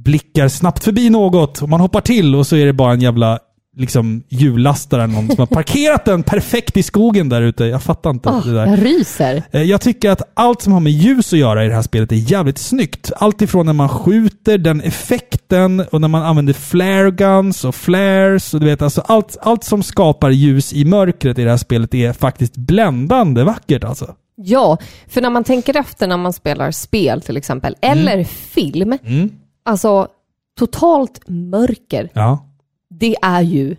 blickar snabbt förbi något och man hoppar till och så är det bara en jävla liksom hjullastare någon som har parkerat den perfekt i skogen där ute. Jag fattar inte Åh, det där. jag ryser. Eh, Jag tycker att allt som har med ljus att göra i det här spelet är jävligt snyggt. Allt ifrån när man skjuter, den effekten och när man använder flare guns och flares. Och du vet, alltså allt, allt som skapar ljus i mörkret i det här spelet är faktiskt bländande vackert alltså. Ja, för när man tänker efter när man spelar spel till exempel, eller film, alltså totalt mörker, Ja. det är ju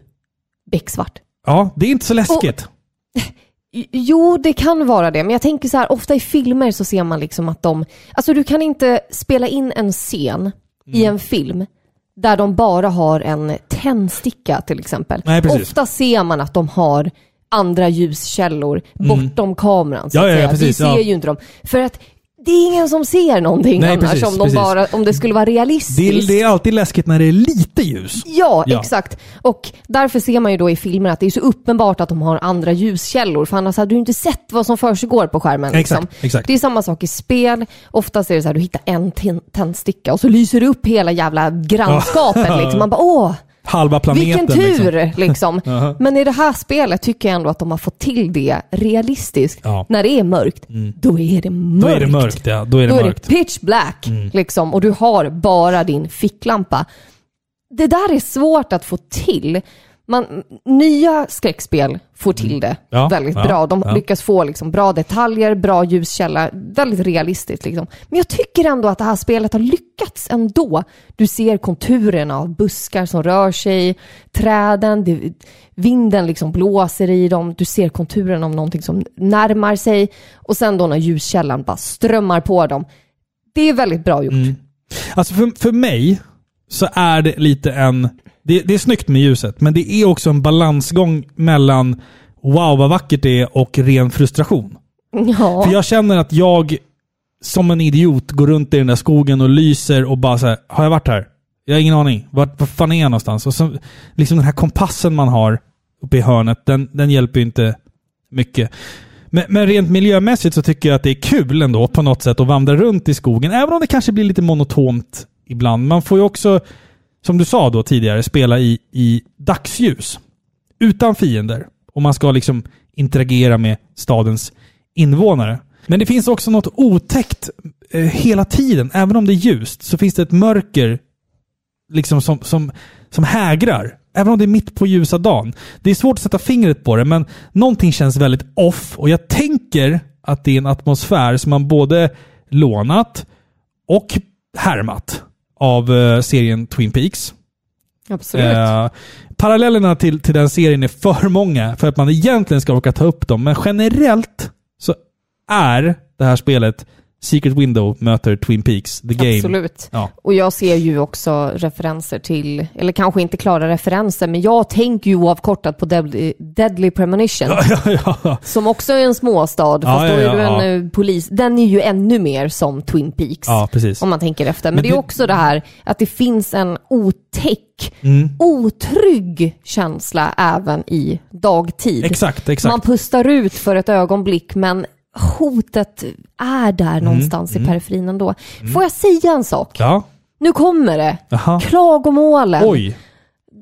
becksvart. Ja, det är inte så läskigt. J- Jo, det kan vara det, men jag tänker så här, ofta i filmer så ser man liksom att de, alltså du kan inte spela in en scen i Mm. en film där de bara har en tändsticka till exempel. Nej. Ofta ser man att de har andra ljuskällor bortom kameran. Så Mm. Ja, ja, ja, precis, Vi ser ju inte dem. För att det är ingen som ser någonting Nej, annars precis, om, de precis. bara, om det skulle vara realistiskt. Det det är alltid läskigt när det är lite ljus. Ja, Ja. exakt. Och därför ser man ju då i filmer att det är så uppenbart att de har andra ljuskällor, för annars hade du inte sett vad som försiggår på skärmen. Liksom. Exakt, exakt. Det är samma sak i spel. Oftast är det så här, du hittar en tändsticka och så lyser det upp hela jävla grannskapet. liksom. Man bara, åh, Halva planeten. vilken tur! Liksom. Liksom. Jaha. Men i det här spelet tycker jag ändå att de har fått till det realistiskt. Ja. Mm. När det är mörkt, då är det Då mörkt. är det mörkt, ja. Då är det Då är mörkt. det pitch black, Mm. liksom, och du har bara din ficklampa. Det där är svårt att få till. Man, nya skräckspel får till det Mm. Ja, väldigt ja, bra. De ja. lyckas få liksom, bra detaljer, bra ljuskälla, väldigt realistiskt. Liksom. Men jag tycker ändå att det här spelet har lyckats ändå. Du ser konturerna av buskar som rör sig, träden, det, vinden liksom blåser i dem, du ser konturen av någonting som närmar sig och sen då när ljuskällan bara strömmar på dem. Det är väldigt bra gjort. Mm. Alltså för, för mig så är det lite en... Det, det är snyggt med ljuset, men det är också en balansgång mellan wow vad vackert det är och ren frustration. Ja. För jag känner att jag som en idiot går runt i den där skogen och lyser och bara så här, har jag varit här? Jag har ingen aning. Vart, var fan är jag någonstans? Och så, liksom den här kompassen man har uppe i hörnet, den, den hjälper ju inte mycket. Men, men rent miljömässigt så tycker jag att det är kul ändå på något sätt att vandra runt i skogen, även om det kanske blir lite monotont ibland. Man får ju också, som du sa då tidigare, spela i, i dagsljus. Utan fiender. Och man ska liksom interagera med stadens invånare. Men det finns också något otäckt eh, hela tiden. Även om det är ljust så finns det ett mörker liksom som, som, som hägrar. Även om det är mitt på ljusa dagen. Det är svårt att sätta fingret på det, men någonting känns väldigt off. Och jag tänker att det är en atmosfär som man både lånat och härmat av eh, serien Twin Peaks. Absolut. Eh, parallellerna till, till den serien är för många för att man egentligen ska orka ta upp dem. Men generellt så är det här spelet Secret Window möter Twin Peaks, The Game. Absolut. Ja. Och jag ser ju också referenser till, eller kanske inte klara referenser, men jag tänker ju oavkortat på Deadly, Deadly Premonition. ja, ja. Som också är en småstad, fast då är du en eh, polis. Den är ju ännu mer som Twin Peaks. ja, precis. Om man tänker efter. Men, Men det är det- också det här att det finns en otäck, Mm. otrygg känsla även i dagtid. Exakt, exakt. Man pustar ut för ett ögonblick, men hotet är där Mm, någonstans i periferin ändå. Får jag säga en sak? Ja. Nu kommer det. Jaha. Klagomålen. Oj.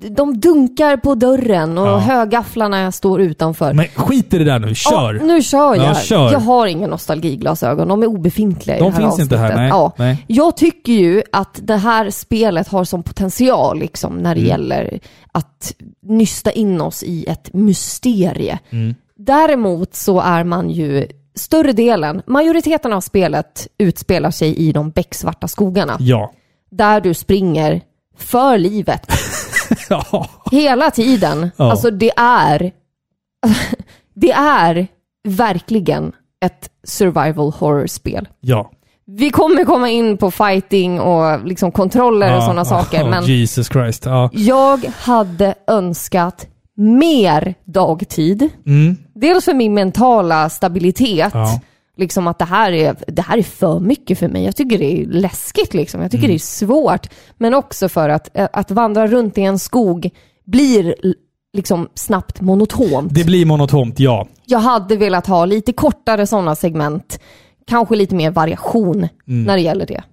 De dunkar på dörren och Ja. högafflarna står utanför. Men skit i det där nu. Kör! Ja, nu kör jag. Ja, kör. Jag har inga nostalgiglasögon. De är obefintliga i De det här finns inte här, avsnittet. nej. Ja. Nej. Jag tycker ju att det här spelet har som potential liksom, när Mm. det gäller att nysta in oss i ett mysterie. Mm. Däremot så är man ju större delen, majoriteten av spelet utspelar sig i de becksvarta skogarna. Ja. Där du springer för livet ja. hela tiden. Ja. Alltså det är, det är verkligen ett survival horror-spel. Ja. Vi kommer komma in på fighting och liksom kontroller och sådana saker, men Jesus Christ. Ja. jag hade önskat mer dagtid. Mm. Dels för min mentala stabilitet. Ja. Liksom att det här, är, det här är för mycket för mig. Jag tycker det är läskigt liksom. Jag tycker Mm. det är svårt. Men också för att, att vandra runt i en skog blir liksom snabbt monotont. Det blir monotont, ja. Jag hade velat ha lite kortare sådana segment. Kanske lite mer variation Mm. när det gäller det.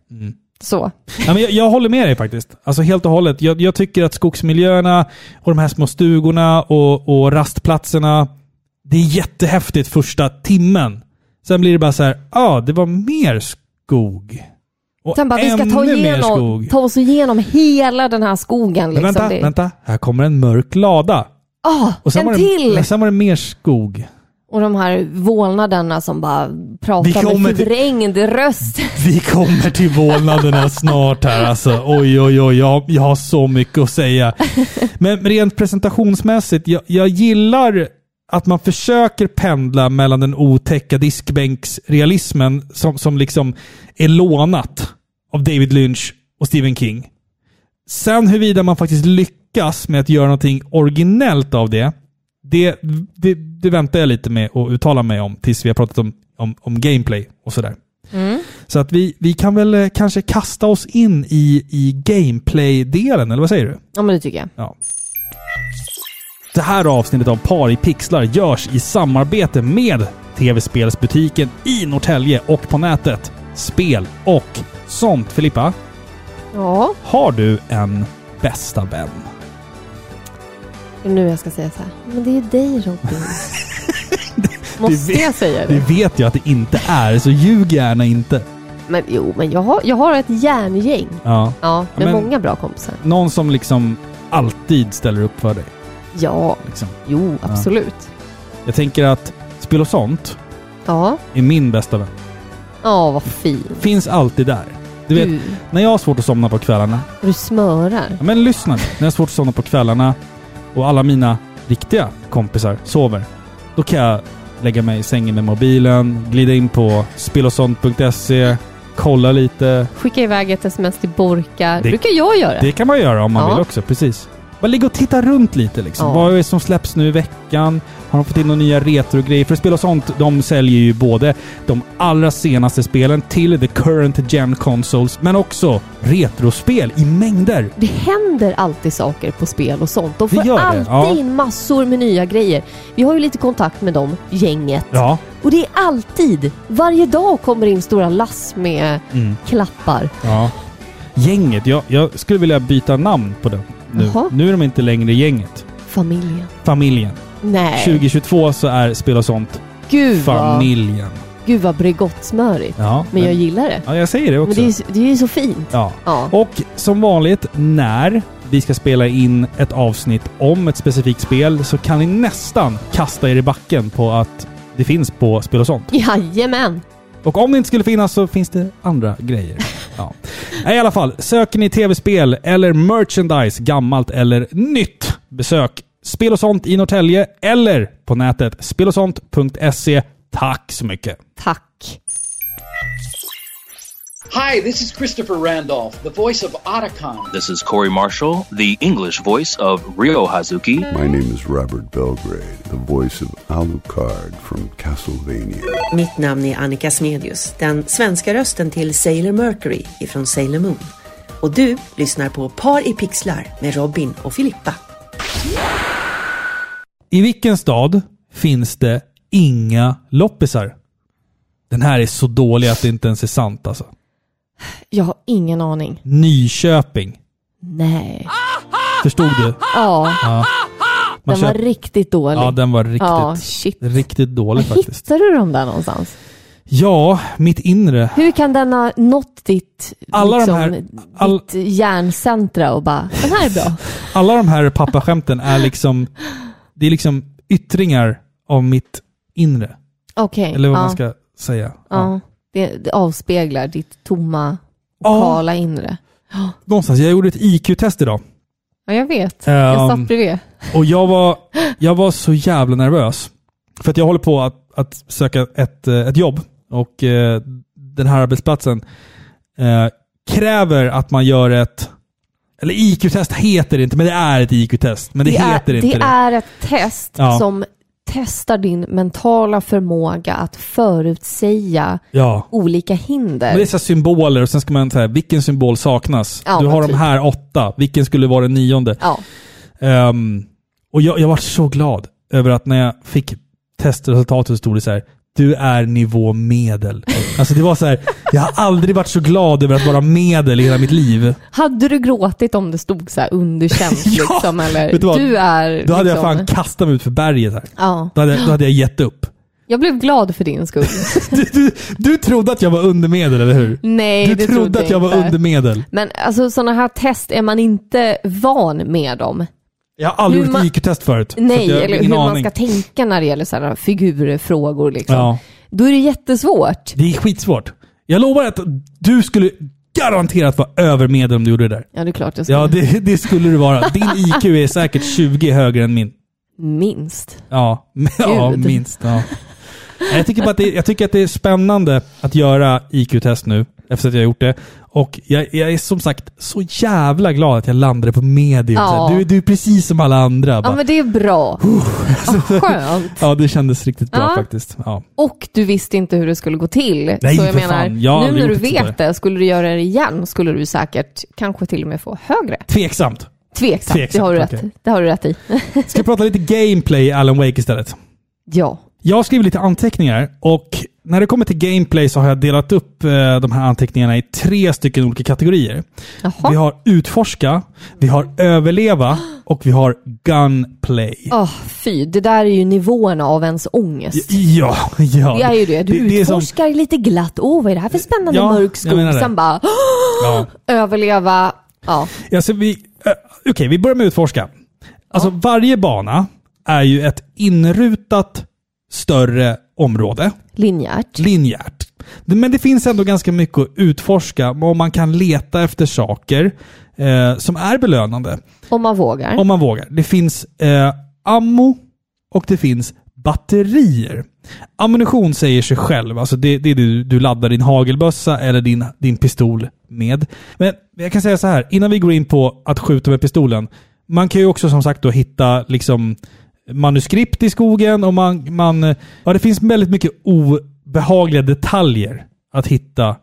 Så. Ja, men jag, jag håller med dig faktiskt. Alltså helt och hållet. Jag, jag tycker att skogsmiljöerna och de här små stugorna och, och rastplatserna, det är jättehäftigt första timmen. Sen blir det bara så här, ja, ah, det var mer skog. Och Sen bara, vi ska ta, igenom, skog. ta oss igenom hela den här skogen. Liksom. vänta, vänta. Här kommer en mörk lada. Ah, Och sen en var det, till! Sen var det mer skog. Och de här vålnaderna som bara pratar med till- förvrängd röst. Vi kommer till vålnaderna snart här alltså. Oj, oj, oj. Jag, jag har så mycket att säga. Men rent presentationsmässigt, jag, jag gillar att man försöker pendla mellan den otäcka diskbänksrealismen som, som liksom är lånat av David Lynch och Stephen King. Sen huruvida man faktiskt lyckas med att göra någonting originellt av det, det, det, det väntar jag lite med att uttala mig om tills vi har pratat om, om, om gameplay och sådär. Så att vi, vi kan väl eh, kanske kasta oss in i, i gameplay-delen, eller vad säger du? Ja men det tycker jag. Ja. Det här avsnittet av Par i pixlar görs i samarbete med tv-spelsbutiken i Norrtälje och på nätet. Spel och sånt. Filippa, Ja, har du en bästa vän? Det är nu jag ska säga så här. Men det är ju dig Robin. Måste vet- jag säga Det det? vet jag att det inte är, så ljug gärna inte. Men jo, men jag har, jag har ett järngäng. Ja. Ja, med Men- många bra kompisar. Någon som liksom alltid ställer upp för dig. Ja, Liksom. jo absolut. Jag tänker att spel och sånt Ja, är min bästa vän. ja vad fin. Finns alltid där. Du vet, Du, när jag har svårt att somna på kvällarna. du smörar. Ja, men lyssna nu. När jag har svårt att somna på kvällarna och alla mina riktiga kompisar sover. Då kan jag lägga mig i sängen med mobilen, glida in på spelosont.se, kolla lite. Skicka iväg ett sms till Borka. Det- brukar jag göra. Det kan man göra om man Ja. vill också, precis. Bara ligga och titta runt lite liksom. Ja. Vad är det som släpps nu i veckan? Har de fått in några nya retrogrejer? För spel och sånt, de säljer ju både de allra senaste spelen till the current gen consoles, men också retrospel i mängder. Det händer alltid saker på spel och sånt. De får alltid ja. in massor med nya grejer. Vi har ju lite kontakt med dem, gänget. Ja. Och det är alltid, varje dag kommer in stora lass med Mm. klappar. Ja. Gänget. Jag, jag skulle vilja byta namn på det nu. Jaha. Nu är de inte längre gänget. Familjen. Familjen. Nej. 2022 så är spel och sånt Gud vad, familjen. gud vad Bregottsmörigt. Ja, Men jag gillar det. ja, jag säger det Men också. det är, ju- det är ju så fint. Ja. Ja. Och som vanligt, när vi ska spela in ett avsnitt om ett specifikt spel så kan ni nästan kasta er i backen på att det finns på spel och sånt. Jajamän. Och om det inte skulle finnas så finns det andra grejer. Ja. I alla fall, söker ni tv-spel eller merchandise, gammalt eller nytt, besök Spel och sånt i Norrtälje eller på nätet spelosont.se. Tack så mycket! Tack. Hi, this is Christopher Randolph, the voice of Otacon. This is Corey Marshall, the English voice of Ryo Hazuki. My name is Robert Belgrade, the voice of Alucard from Castlevania. Mitt namn är Annika Smedius, den svenska rösten till Sailor Mercury ifrån Sailor Moon. Och du lyssnar på Par i pixlar med Robin och Filippa. I vilken stad finns det inga loppisar? Den här är så dålig att det inte ens är sant alltså. Jag har ingen aning. Nyköping. Nej. Förstod du? Ja, Ja. Man den var köp- riktigt dålig. Ja, den var riktigt, Ja, shit. riktigt dålig faktiskt. hittade du dem där någonstans? Ja, mitt inre. Hur kan den ha nått ditt, Alla de liksom, här- all- ditt hjärncentra och bara, den här är bra. Alla de här pappaskämten är liksom... Det är liksom yttringar av mitt inre. Okej. Eller vad ja. man ska säga. Ja. Det, det avspeglar ditt tomma, Ja. kala inre. Någonstans. Jag gjorde ett IQ-test idag. Ja, jag vet. jag Ehm, satt bredvid. Och jag var, jag var så jävla nervös. För att jag håller på att, att söka ett, eh, ett jobb. Och eh, den här arbetsplatsen eh, kräver att man gör ett... Eller IQ-test heter det inte, men det är ett IQ-test. Men det, heter är, inte det det. är ett test Ja. som testar din mentala förmåga att förutsäga Ja. olika hinder. Men det är så symboler och sen ska man säga vilken symbol saknas. Ja, du har de typ. här åtta. Vilken skulle vara den nionde? Ja. Ehm, och jag, jag var så glad över att när jag fick testresultatet så stod det så här. Du är nivå medel. Alltså det var så här. Jag har aldrig varit så glad över att vara medel i hela mitt liv. Hade du gråtit om det stod så här underkänt Ja, liksom? Eller du du är Då hade jag liksom, fan kastat mig ut för berget här. Ja. Då hade, då hade jag gett upp. Jag blev glad för din skull. Du, du, du trodde att jag var undermedel, eller hur? Nej, Du det trodde att jag var inte. undermedel. Men alltså sådana här test är man inte van med dem. Jag har aldrig Hur gjort man- IQ-test förut. så Nej, eller hur man aning. ska tänka när det gäller sådana figurfrågor liksom. Ja. Då är det jättesvårt. Det är skitsvårt. Jag lovar att du skulle garanterat vara övermedel om du gjorde det där. Ja, det är klart jag ska. Ja, det, det skulle du vara. Din IQ är säkert 20 högre än min. Minst. Ja, ja minst. Ja. Jag, tycker att det, jag tycker att det är spännande att göra IQ-test nu, efter att jag har gjort det. Och jag, jag är som sagt så jävla glad att jag landade på medium. Ja. Du, du är precis som alla andra. Ja, Bara. men det är bra. Vad skönt. Ja, det kändes riktigt bra Ja. faktiskt. Ja. Och du visste inte hur det skulle gå till. Nej, så jag för menar, fan. Jag nu när du vet det, skulle du göra det igen, skulle du säkert kanske till och med få högre. Tveksamt. Tveksamt, Tveksamt, det, har du rätt. det har du rätt i. Ska vi prata lite gameplay Alan Wake istället? ja. Jag har skrivit lite anteckningar och när det kommer till gameplay så har jag delat upp eh, de här anteckningarna i tre stycken olika kategorier. Jaha. Vi har utforska, vi har överleva och vi har gunplay. Åh, fy. Det där är ju nivåerna av ens ångest. Ja, ja. Det är ju det. Du det som- utforskar lite glatt. Åh, vad är det här för spännande Ja, mörk skog? det. Sen bara ja. överleva. Ja. Alltså vi, eh, Okej, vi börjar med utforska. Alltså varje bana är ju ett inrutat större område. Linjärt. linjärt. Men det finns ändå ganska mycket att utforska och man kan leta efter saker eh, som är belönande. Om man vågar. Om man vågar. Det finns eh, ammo och det finns batterier. Ammunition säger sig själv. Alltså det, det är du, du laddar din hagelbössa eller din, din pistol med. Men jag kan säga så här, innan vi går in på att skjuta med pistolen. Man kan ju också som sagt då hitta liksom manuskript i skogen och man, man... Ja, det finns väldigt mycket obehagliga detaljer att hitta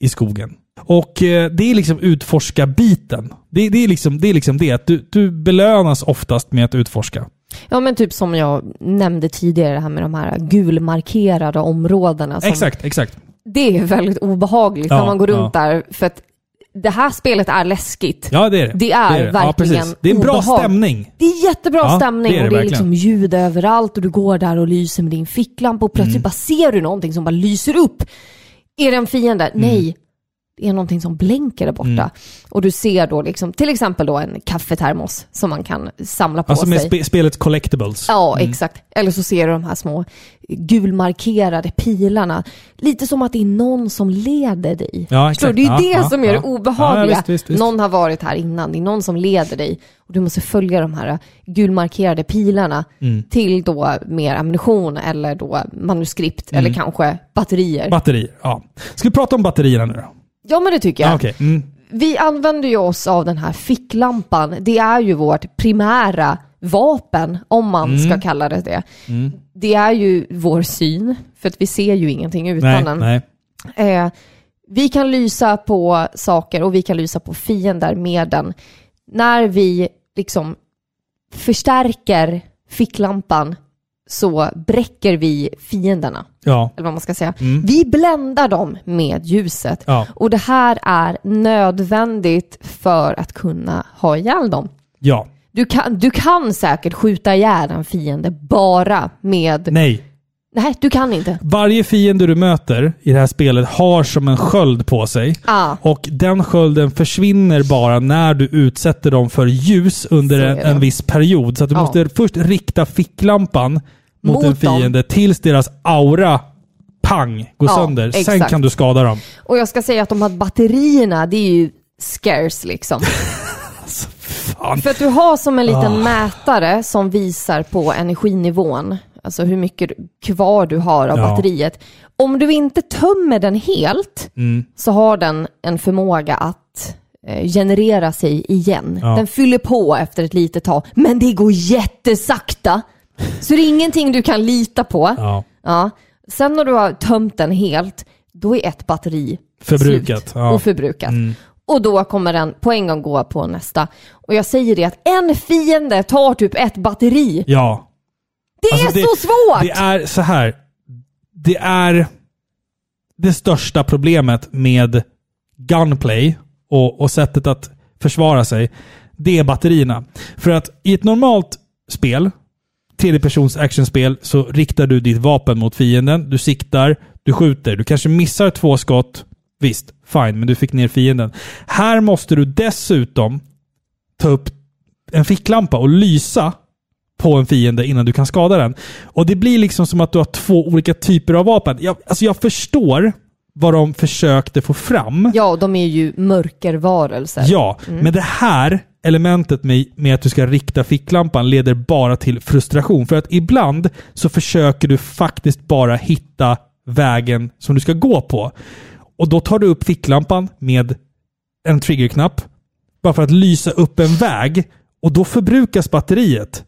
i skogen. Och eh, det är liksom utforska-biten. Det, det, är liksom, det är liksom det. Att du, du belönas oftast med att utforska. Ja, men typ som jag nämnde tidigare, det här med de här gulmarkerade områdena. Som, Exakt, exakt. Det är väldigt obehagligt Ja, när man går runt ja. där. För att det här spelet är läskigt. Ja, det är det. Det är Ja, verkligen precis. Det är en bra obehag. stämning. Det är jättebra Ja, stämning det är det och det är verkligen. liksom ljud överallt och du går där och lyser med din ficklampa och plötsligt Mm. bara ser du någonting som bara lyser upp. Är det en fiende? Mm. Nej. Det är någonting som blänker där borta. Och du ser då liksom, till exempel då en kaffetermos som man kan samla på Alltså med sig. spe, spelets collectibles. Ja, exakt. Eller så ser du de här små gulmarkerade pilarna. Lite som att det är någon som leder dig. Ja, Förstår exakt. du? Det är Ja, det ja, som gör det ja. obehagliga. Ja, visst, visst, visst. Någon har varit här innan, det är någon som leder dig. Och du måste följa de här gulmarkerade pilarna Mm. till då mer ammunition eller då manuskript Mm. eller kanske batterier. Batterier. Ja. Ska vi prata om batterierna nu då? Ja, men det tycker jag. Ja, Okej. Mm. Vi använder ju oss av den här ficklampan. Det är ju vårt primära vapen, om man Mm. ska kalla det det. Det är ju vår syn, för att vi ser ju ingenting utan Nej, den. nej. Eh, vi kan lysa på saker och vi kan lysa på fiender med den. När vi liksom förstärker ficklampan så bräcker vi fienderna. Ja. Eller vad man ska säga. Vi bländar dem med ljuset. Ja. Och det här är nödvändigt för att kunna ha ihjäl dem. Ja. Du kan, du kan säkert skjuta ihjäl en fiende bara med... Nej. Nej, du kan inte. Varje fiende du möter i det här spelet har som en sköld på sig. Ah. Och den skölden försvinner bara när du utsätter dem för ljus under en, en viss period. Så du Ja. måste först rikta ficklampan mot, Mot en dem. fiende tills deras aura, pang, går Ja, sönder. Sen exakt. kan du skada dem. Och jag ska säga att de här batterierna, det är ju scarce liksom. Fan. För att du har som en liten Ah. mätare som visar på energinivån. Alltså hur mycket kvar du har av Ja. batteriet. Om du inte tömmer den helt Mm. så har den en förmåga att eh, generera sig igen. Ja. Den fyller på efter ett litet tag, men det går jättesakta. Så det är ingenting du kan lita på. Ja. Ja. Sen när du har tömt den helt, då är ett batteri Förbrukat, slut ja. och förbrukat. Mm. Och då kommer den på en gång gå på nästa. Och jag säger det att en fiende tar typ ett batteri. Ja. Det Alltså, är så svårt! Det är så här. Det är det största problemet med gunplay och, och sättet att försvara sig. Det är batterierna. För att i ett normalt spel, tredjepersons actionspel, så riktar du ditt vapen mot fienden. Du siktar, du skjuter. Du kanske missar två skott. Visst, fine, men du fick ner fienden. Här måste du dessutom ta upp en ficklampa och lysa på en fiende innan du kan skada den. Och det blir liksom som att du har två olika typer av vapen. Jag, alltså jag förstår vad de försökte få fram. Ja, de är ju mörkervarelser. Ja, men det här elementet med, med att du ska rikta ficklampan leder bara till frustration. För att ibland så försöker du faktiskt bara hitta vägen som du ska gå på. Och då tar du upp ficklampan med en triggerknapp bara för att lysa upp en väg och då förbrukas batteriet.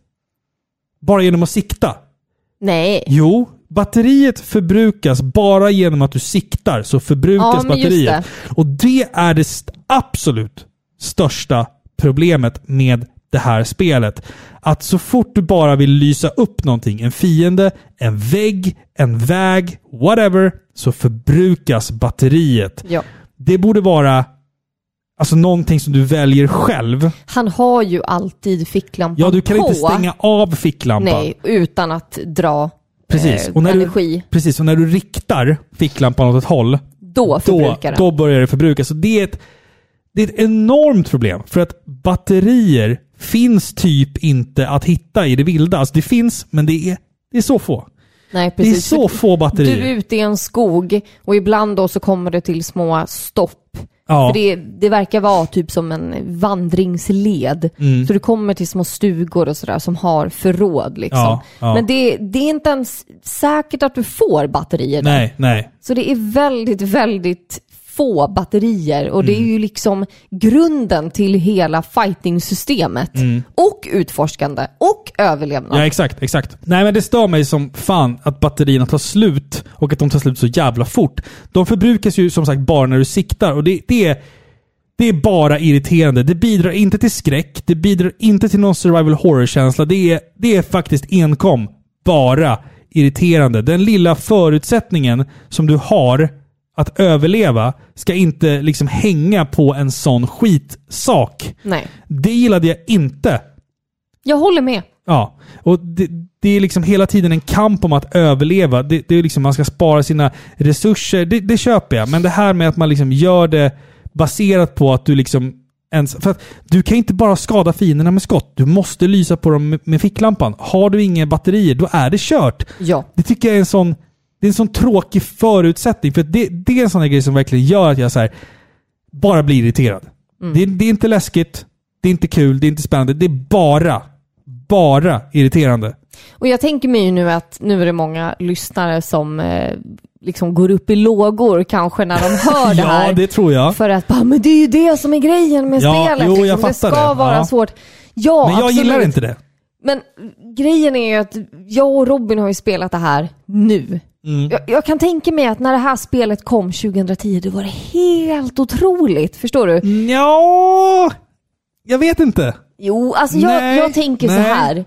Bara genom att sikta. Nej. Jo, batteriet förbrukas bara genom att du siktar så förbrukas Ja, batteriet. Och det är det absolut största problemet med det här spelet. Att så fort du bara vill lysa upp någonting, en fiende, en vägg, en väg, whatever, så förbrukas batteriet. Ja. Det borde vara alltså någonting som du väljer själv. Han har ju alltid ficklampan Ja, du kan på. inte stänga av ficklampan. Nej, utan att dra Precis. eh, Och när energi. Du, precis, och när du riktar ficklampan åt ett håll, Då då, förbrukar den. då börjar det förbrukas. Så det är, ett, det är ett enormt problem. För att batterier finns typ inte att hitta i det vilda. Alltså det finns, men det är, det är så få. Nej, Det är precis. så få batterier. Du är ute i en skog och ibland då så kommer det till små stopp. Ja. För det, det verkar vara typ som en vandringsled. Mm. Så du kommer till små stugor och sådär som har förråd liksom. Ja, ja. Men det, det är inte ens säkert att du får batterier där. Nej, nej. Så det är väldigt, väldigt få batterier och det Mm. är ju liksom grunden till hela fighting-systemet. Och utforskande och överlevnad. Mm. Ja, exakt, exakt. Nej, men det stör mig som fan att batterierna tar slut och att de tar slut så jävla fort. De förbrukas ju som sagt bara när du siktar och det, det är det är bara irriterande. Det bidrar inte till skräck. Det bidrar inte till någon survival horror-känsla. Det är, det är faktiskt enkom bara irriterande. Den lilla förutsättningen som du har att överleva ska inte liksom hänga på en sån skitsak. Nej, Det gillade jag inte. jag håller med. Ja, och det, det är liksom hela tiden en kamp om att överleva. Det, det är liksom man ska spara sina resurser. Det, det köper jag. Men det här med att man liksom gör det baserat på att du liksom ens... För att du kan inte bara skada fienderna med skott. Du måste lysa på dem med, med ficklampan. Har du inga batterier, då är det kört. Ja. Det tycker jag är en sån... Det är en sån tråkig förutsättning. För det, det är en sån här grej som verkligen gör att jag så här, bara blir irriterad. Det, det är inte läskigt, det är inte kul, det är inte spännande. Det är bara, bara irriterande. Och jag tänker mig ju nu att nu är det många lyssnare som eh, liksom går upp i lågor kanske när de hör det här. Ja, det tror jag. För att bara, men det är ju det som är grejen med Ja, spelet. jo, liksom. det ska det. vara Ja. svårt. Ja, Men jag absolut. gillar inte det. Men grejen är ju att jag och Robin har ju spelat det här nu. Mm. Jag, jag kan tänka mig att när det här spelet kom 2010, det var helt otroligt. Förstår du? Ja, jag vet inte. Jo, alltså jag, Nej, jag tänker så nej. här.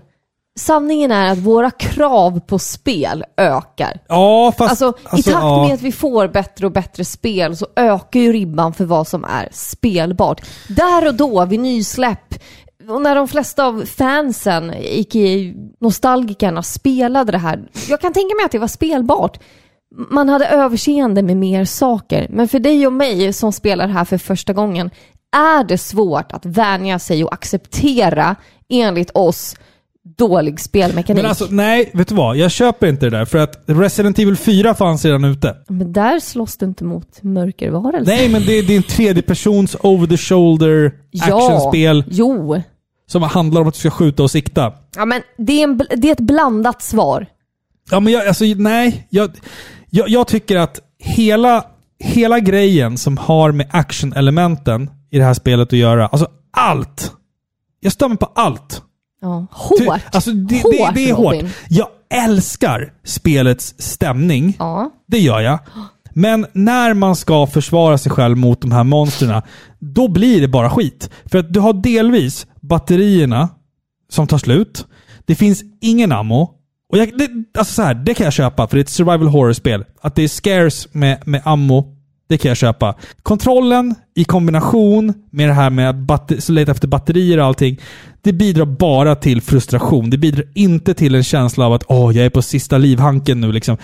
Sanningen är att våra krav på spel ökar. Ja, fast... Alltså, i alltså, takt ja. med att vi får bättre och bättre spel så ökar ju ribban för vad som är spelbart. Där och då, vid nysläpp, och när de flesta av fansen, icke nostalgikerna, spelade det här. Jag kan tänka mig att det var spelbart. Man hade överseende med mer saker. Men för dig och mig som spelar här för första gången är det svårt att vänja sig och acceptera, enligt oss, dålig spelmekanik. Men alltså, nej, vet du vad? Jag köper inte det där. För att Resident Evil 4 fanns redan ute. Men där slåss du inte mot mörkervarelser. Nej, men det, det är en tredje persons over the shoulder actionspel Jo. Som handlar om att du ska skjuta och sikta. Ja, men det är, en, det är ett blandat svar. Ja, men jag, alltså, nej. Jag, jag, jag tycker att hela, hela grejen som har med action-elementen i det här spelet att göra, alltså allt. Jag mig på allt. Ja. Ty- Hårt. Alltså, det, hårt, det, det är hårt. Robin. Jag älskar spelets stämning. Ja. Det gör jag. Men när man ska försvara sig själv mot de här monstren, då blir det bara skit. För att du har delvis batterierna som tar slut. Det finns ingen ammo. Och jag, det, alltså så här, det kan jag köpa, för det är ett survival horror-spel. Att det är scarce med, med ammo, det kan jag köpa. Kontrollen i kombination med det här med att leta efter batterier och allting, det bidrar bara till frustration. Det bidrar inte till en känsla av att åh, jag är på sista livhanken nu. Liksom.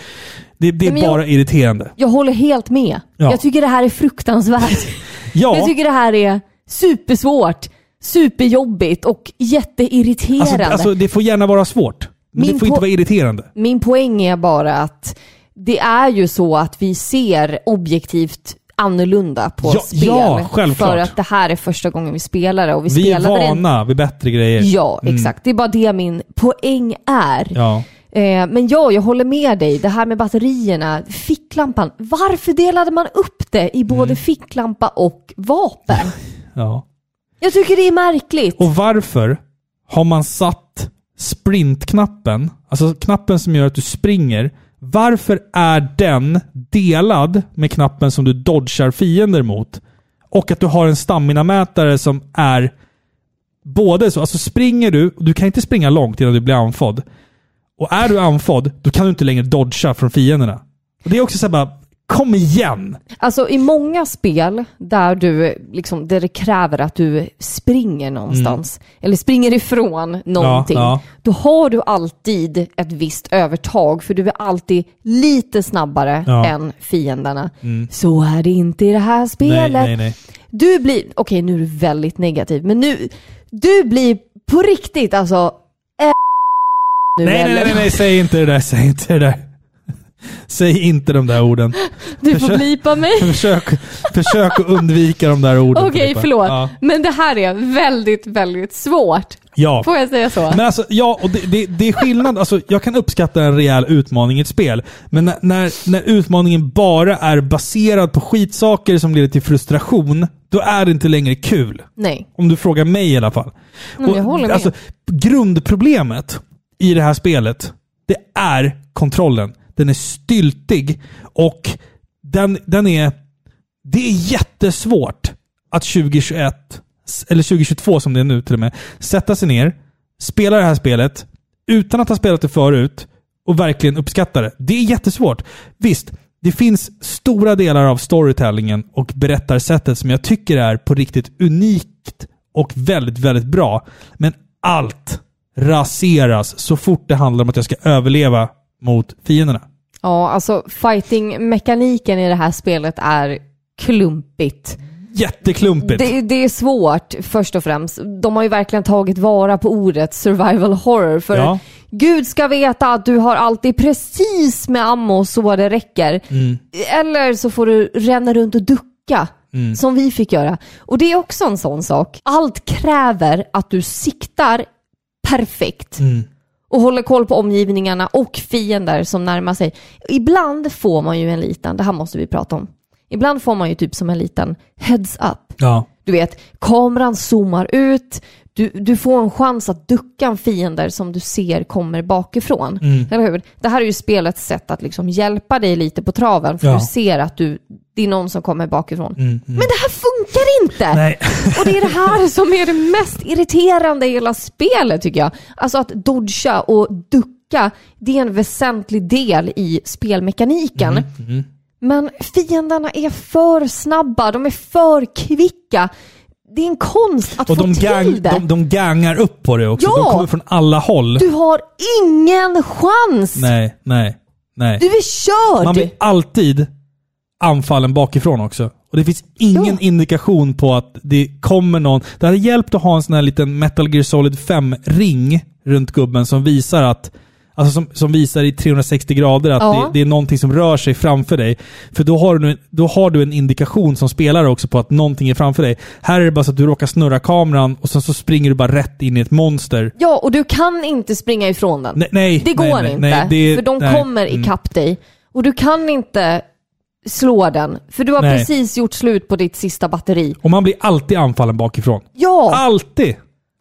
Det, det är jag- bara irriterande. Jag håller helt med. Ja. Jag tycker det här är fruktansvärt. Ja, Jag tycker det här är supersvårt, superjobbigt och jätteirriterande. alltså, alltså, det får gärna vara svårt. Men Min det får inte vara irriterande. Min poäng är bara att det är ju så att vi ser objektivt annorlunda på Ja, spel. ja, självklart. För att det här är första gången vi spelar det och vi, Vi är spelade vana vid bättre grejer. Ja, Mm. exakt. Det är bara det min poäng är. Ja. Eh, men ja, jag håller med dig. Det här med batterierna, ficklampan. Varför delade man upp det i både Mm. ficklampa och vapen? ja. Jag tycker det är märkligt. Och varför har man satt sprintknappen, alltså knappen som gör att du springer, varför är den delad med knappen som du dodgar fiender mot? Och att du har en stamina-mätare som är både så, alltså springer du, och du kan inte springa långt innan du blir andfådd. Och är du andfådd, då kan du inte längre dodga från fienderna. Och det är också så här bara, kom igen! Alltså i många spel där du liksom, där det kräver att du springer någonstans, eller springer ifrån någonting, Mm. ja. då har du alltid ett visst övertag, för du är alltid lite snabbare Ja. än fienderna. Så är det inte i det här Nej, spelet. nej, nej. Du blir, okej nu är du väldigt negativ, men nu, du blir på riktigt alltså Nej, nej, nej, nej, säg inte det där, säg inte det där. Säg inte de där orden. Du får blipa mig. Försök, försök att undvika de där orden. Okej, Filippa. förlåt. Ja. Men det här är väldigt, väldigt svårt. ja. Får jag säga så? Men alltså, ja, och det, det, det är skillnad. Alltså, jag kan uppskatta en rejäl utmaning i ett spel. Men när, när, när utmaningen bara är baserad på skitsaker som leder till frustration, då är det inte längre kul. Nej. Om du frågar mig i alla fall. Mm, jag håller med. Alltså, grundproblemet i det här spelet, det är kontrollen. Den är styltig och den, den är... Det är jättesvårt att 2021, eller 2022 som det är nu till och med, sätta sig ner, spela det här spelet utan att ha spelat det förut och verkligen uppskatta det. Det är jättesvårt. Visst, det finns stora delar av storytellingen och berättarsättet som jag tycker är på riktigt unikt och väldigt, väldigt bra. Men allt raseras så fort det handlar om att jag ska överleva mot fienderna. Ja, alltså fighting-mekaniken i det här spelet är klumpigt. Jätteklumpigt. Det, det är svårt, först och främst. De har ju verkligen tagit vara på ordet survival horror. För Ja. Gud ska veta att du har alltid precis med ammo så det räcker. Mm. Eller så får du ränna runt och ducka. Mm. Som vi fick göra. Och det är också en sån sak. Allt kräver att du siktar perfekt. Mm. Och håller koll på omgivningarna och fiender som närmar sig. Ibland får man ju en liten, det här måste vi prata om. Ibland får man ju typ som en liten heads up. Ja. Du vet, kameran zoomar ut, du, du får en chans att ducka en fiender som du ser kommer bakifrån. Mm. Eller hur? Det här är ju spelets sätt att liksom hjälpa dig lite på traven, för Ja. du ser att du, det är någon som kommer bakifrån. Mm, mm. Men det här funkar inte! Nej. Och det är det här som är det mest irriterande i hela spelet tycker jag. Alltså att dodga och ducka, det är en väsentlig del i spelmekaniken. Mm. Men fienderna är för snabba, de är för kvicka. Det är en konst att Och få de, till gang, det. de, de gangar upp på det också. Ja! De kommer från alla håll. Du har ingen chans! Nej, nej, nej. Du är körd! Man blir alltid anfallen bakifrån också. Och det finns ingen Ja. indikation på att det kommer någon... Det hade hjälpt att ha en sån här liten Metal Gear Solid 5-ring runt gubben som visar att Alltså som, som visar i 360 grader att Ja. det, det är någonting som rör sig framför dig. För då har, du, då har du en indikation som spelare också på att någonting är framför dig. Här är det bara så att du råkar snurra kameran och sen så springer du bara rätt in i ett monster. Ja, och du kan inte springa ifrån den. Nej, nej det går nej, nej, inte, nej, det- för de kommer Mm. ikapp dig. Och du kan inte slå den, för du har Nej. precis gjort slut på ditt sista batteri. Och man blir alltid anfallen bakifrån. Ja! Alltid!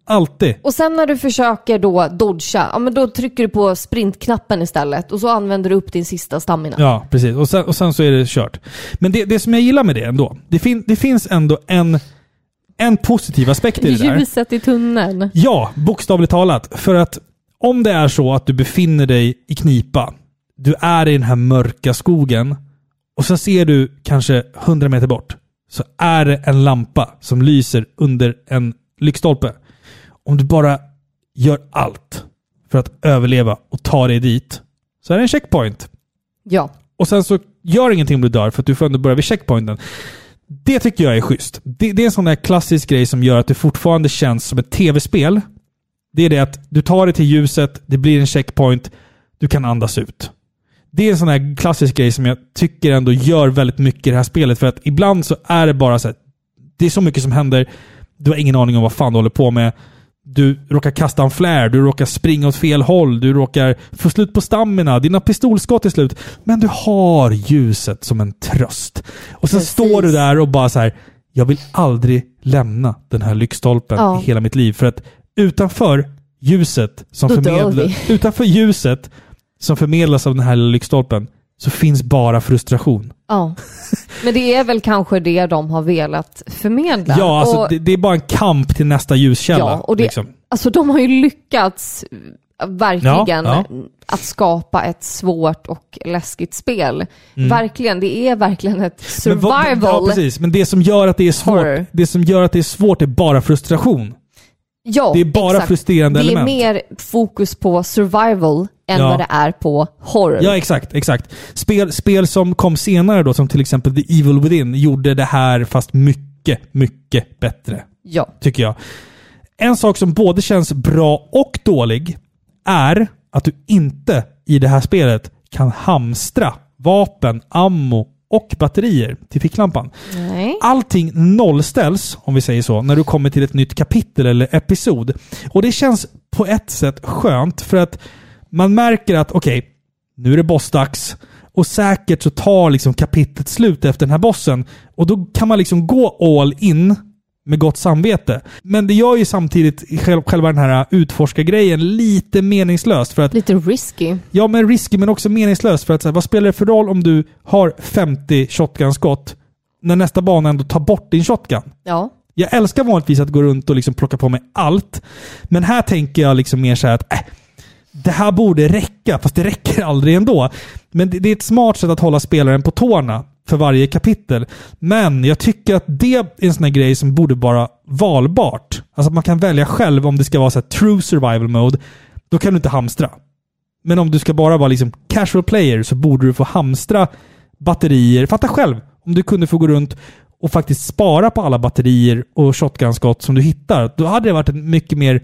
Alltid! Och sen när du försöker då dodga, ja men då trycker du på sprintknappen istället och så använder du upp din sista stamina. Ja, precis. Och sen, och sen så är det kört. Men det, det som jag gillar med det ändå, det, fin, det finns ändå en, en positiv aspekt i det där. Ljuset i tunneln. Ja, bokstavligt talat. För att om det är så att du befinner dig i knipa, du är i den här mörka skogen och så ser du kanske 100 meter bort, så är det en lampa som lyser under en lyktstolpe. Om du bara gör allt för att överleva och ta dig dit, så är det en checkpoint. Ja. Och sen så gör ingenting om du dör för att du får ändå börja vid checkpointen. Det tycker jag är schysst. Det, det är en sån där klassisk grej som gör att det fortfarande känns som ett tv-spel. Det är det att du tar dig till ljuset, det blir en checkpoint, du kan andas ut. Det är en sån här klassisk grej som jag tycker ändå gör väldigt mycket i det här spelet. För att ibland så är det bara så här, det är så mycket som händer, du har ingen aning om vad fan du håller på med. Du råkar kasta en flare, du råkar springa åt fel håll, du råkar få slut på stamina, dina pistolskott är slut. Men du har ljuset som en tröst. Och sen Precis. står du där och bara så här, jag vill aldrig lämna den här lyktstolpen Ja. i hela mitt liv. För att utanför ljuset som förmedlar, utanför ljuset som förmedlas av den här lilla lyktstolpen så finns bara frustration. Ja. Men det är väl kanske det de har velat förmedla. Ja, alltså och, det, det är bara en kamp till nästa ljuskälla. ja, och det, liksom. alltså de har ju lyckats eh, verkligen Ja, att skapa ett svårt och läskigt spel. Verkligen, det är verkligen ett Mm. Men vad- survival. Ja, precis. Men det som gör att det är svårt, Horror. det som gör att det är svårt är bara frustration. Ja, Det är bara exakt. frustrerande Det är element. mer fokus på survival än Ja. vad det är på horror. Ja, exakt. exakt. Spel, spel som kom senare då, som till exempel The Evil Within, gjorde det här fast mycket, mycket bättre. Ja. Tycker jag. En sak som både känns bra och dålig är att du inte i det här spelet kan hamstra vapen, ammo och batterier till ficklampan. Nej. Allting nollställs, om vi säger så, när du kommer till ett nytt kapitel eller episod. Och det känns på ett sätt skönt för att man märker att okej, nu är det bossdags. Och säkert så tar liksom kapitlet slut efter den här bossen. Och då kan man liksom gå all in med gott samvete. Men det gör ju samtidigt själv- själva den här utforskargrejen lite meningslöst. För att Lite risky. Ja, men risky men också meningslöst. För att så här, vad spelar det för roll om du har 50 shotgun-skott när nästa bana ändå tar bort din shotgun? Ja. Jag älskar vanligtvis att gå runt och liksom plocka på mig allt. Men här tänker jag liksom mer så här att äh, det här borde räcka, fast det räcker aldrig ändå. Men det, det är ett smart sätt att hålla spelaren på tårna för varje kapitel. Men jag tycker att det är en sån här grej som borde vara valbart. Alltså att man kan välja själv om det ska vara så true survival mode. Då kan du inte hamstra. Men om du ska bara vara liksom casual player så borde du få hamstra batterier. Fatta själv om du kunde få gå runt och faktiskt spara på alla batterier och shotgun-skott som du hittar. Då hade det varit en mycket mer...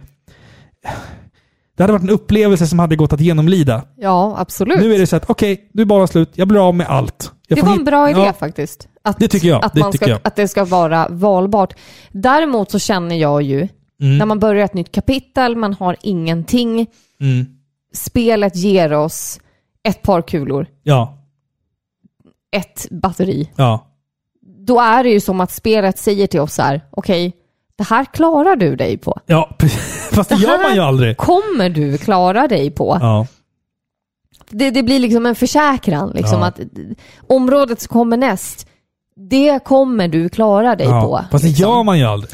Det hade varit en upplevelse som hade gått att genomlida. Ja, absolut. Nu är det så att okej, nu är banan slut. Jag blir av med allt. Det var en bra idé Ja, faktiskt. Att, Det tycker jag, Att, det man tycker ska, jag. att det ska vara valbart. Däremot så känner jag ju, Mm. när man börjar ett nytt kapitel, man har ingenting. Mm. Spelet ger oss ett par kulor, Ja, ett batteri. ja. Då är det ju som att spelet säger till oss så här, okej, det här klarar du dig på. Ja, fast det Det gör man ju aldrig. Kommer du klara dig på? Ja. Det, det blir liksom en försäkran, liksom Ja. att området som kommer näst, det kommer du klara dig ja. på. Fast det liksom. gör man ju aldrig.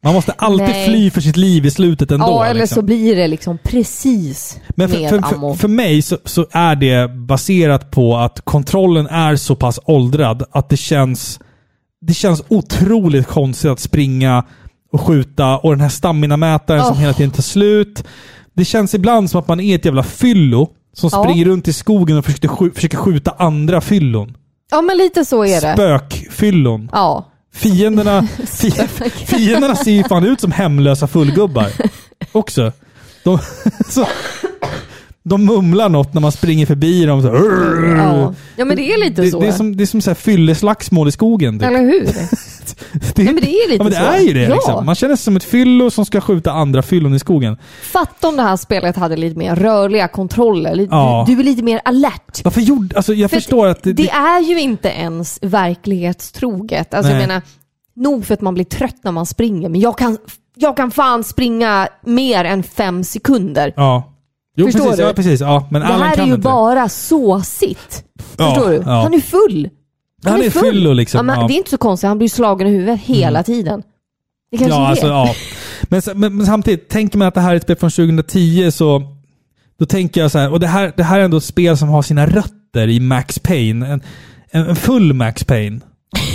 Man måste alltid Nej. fly för sitt liv i slutet ändå. Ja, eller liksom. så blir det liksom precis Men för, med för, ammo. för, för mig så, så är det baserat på att kontrollen är så pass åldrad att det känns, det känns otroligt konstigt att springa och skjuta och den här stamina-mätaren som Oh. hela tiden tar slut. Det känns ibland som att man är ett jävla fyllo som Ja. springer runt i skogen och försöker, skj- försöker skjuta andra fyllon. Ja, men lite så är det. Spökfyllon. Ja. Fienderna, fi, fienderna ser ju fan ut som hemlösa fullgubbar. Också. De, så, de mumlar något när man springer förbi dem. Så, Ja. ja, men det är lite det, så. det är som, det är som så här fylleslagsmål i skogen. Typ. Eller hur? det, Ja, men det är lite ja, men det så. är ju det. Ja. Liksom. Man känner sig som ett fyllo som ska skjuta andra fyllon i skogen. Fatta om det här spelet hade lite mer rörliga kontroller. Lite- Ja. Du, du är lite mer alert. Varför gjorde... Alltså jag För förstår att... Det, Det är ju inte ens verklighetstroget. Alltså jag menar, nog för att man blir trött när man springer, men jag kan, jag kan fan springa mer än fem sekunder. ja. Jo, Förstår precis, du? Ja, precis. Ja, men det här är kan ju inte. bara såsigt. Ja, Förstår du? ja. Han är full. Han är fyllo liksom. Ja, men ja. Det är inte så konstigt, han blir slagen i huvudet hela tiden. Det kanske Ja, är alltså, det. ja. Men, men, men samtidigt, tänker man att det här är ett spel från 2010 så då tänker jag så här, och det här, det här är ändå ett spel som har sina rötter i Max Payne. En, en, en full Max Payne.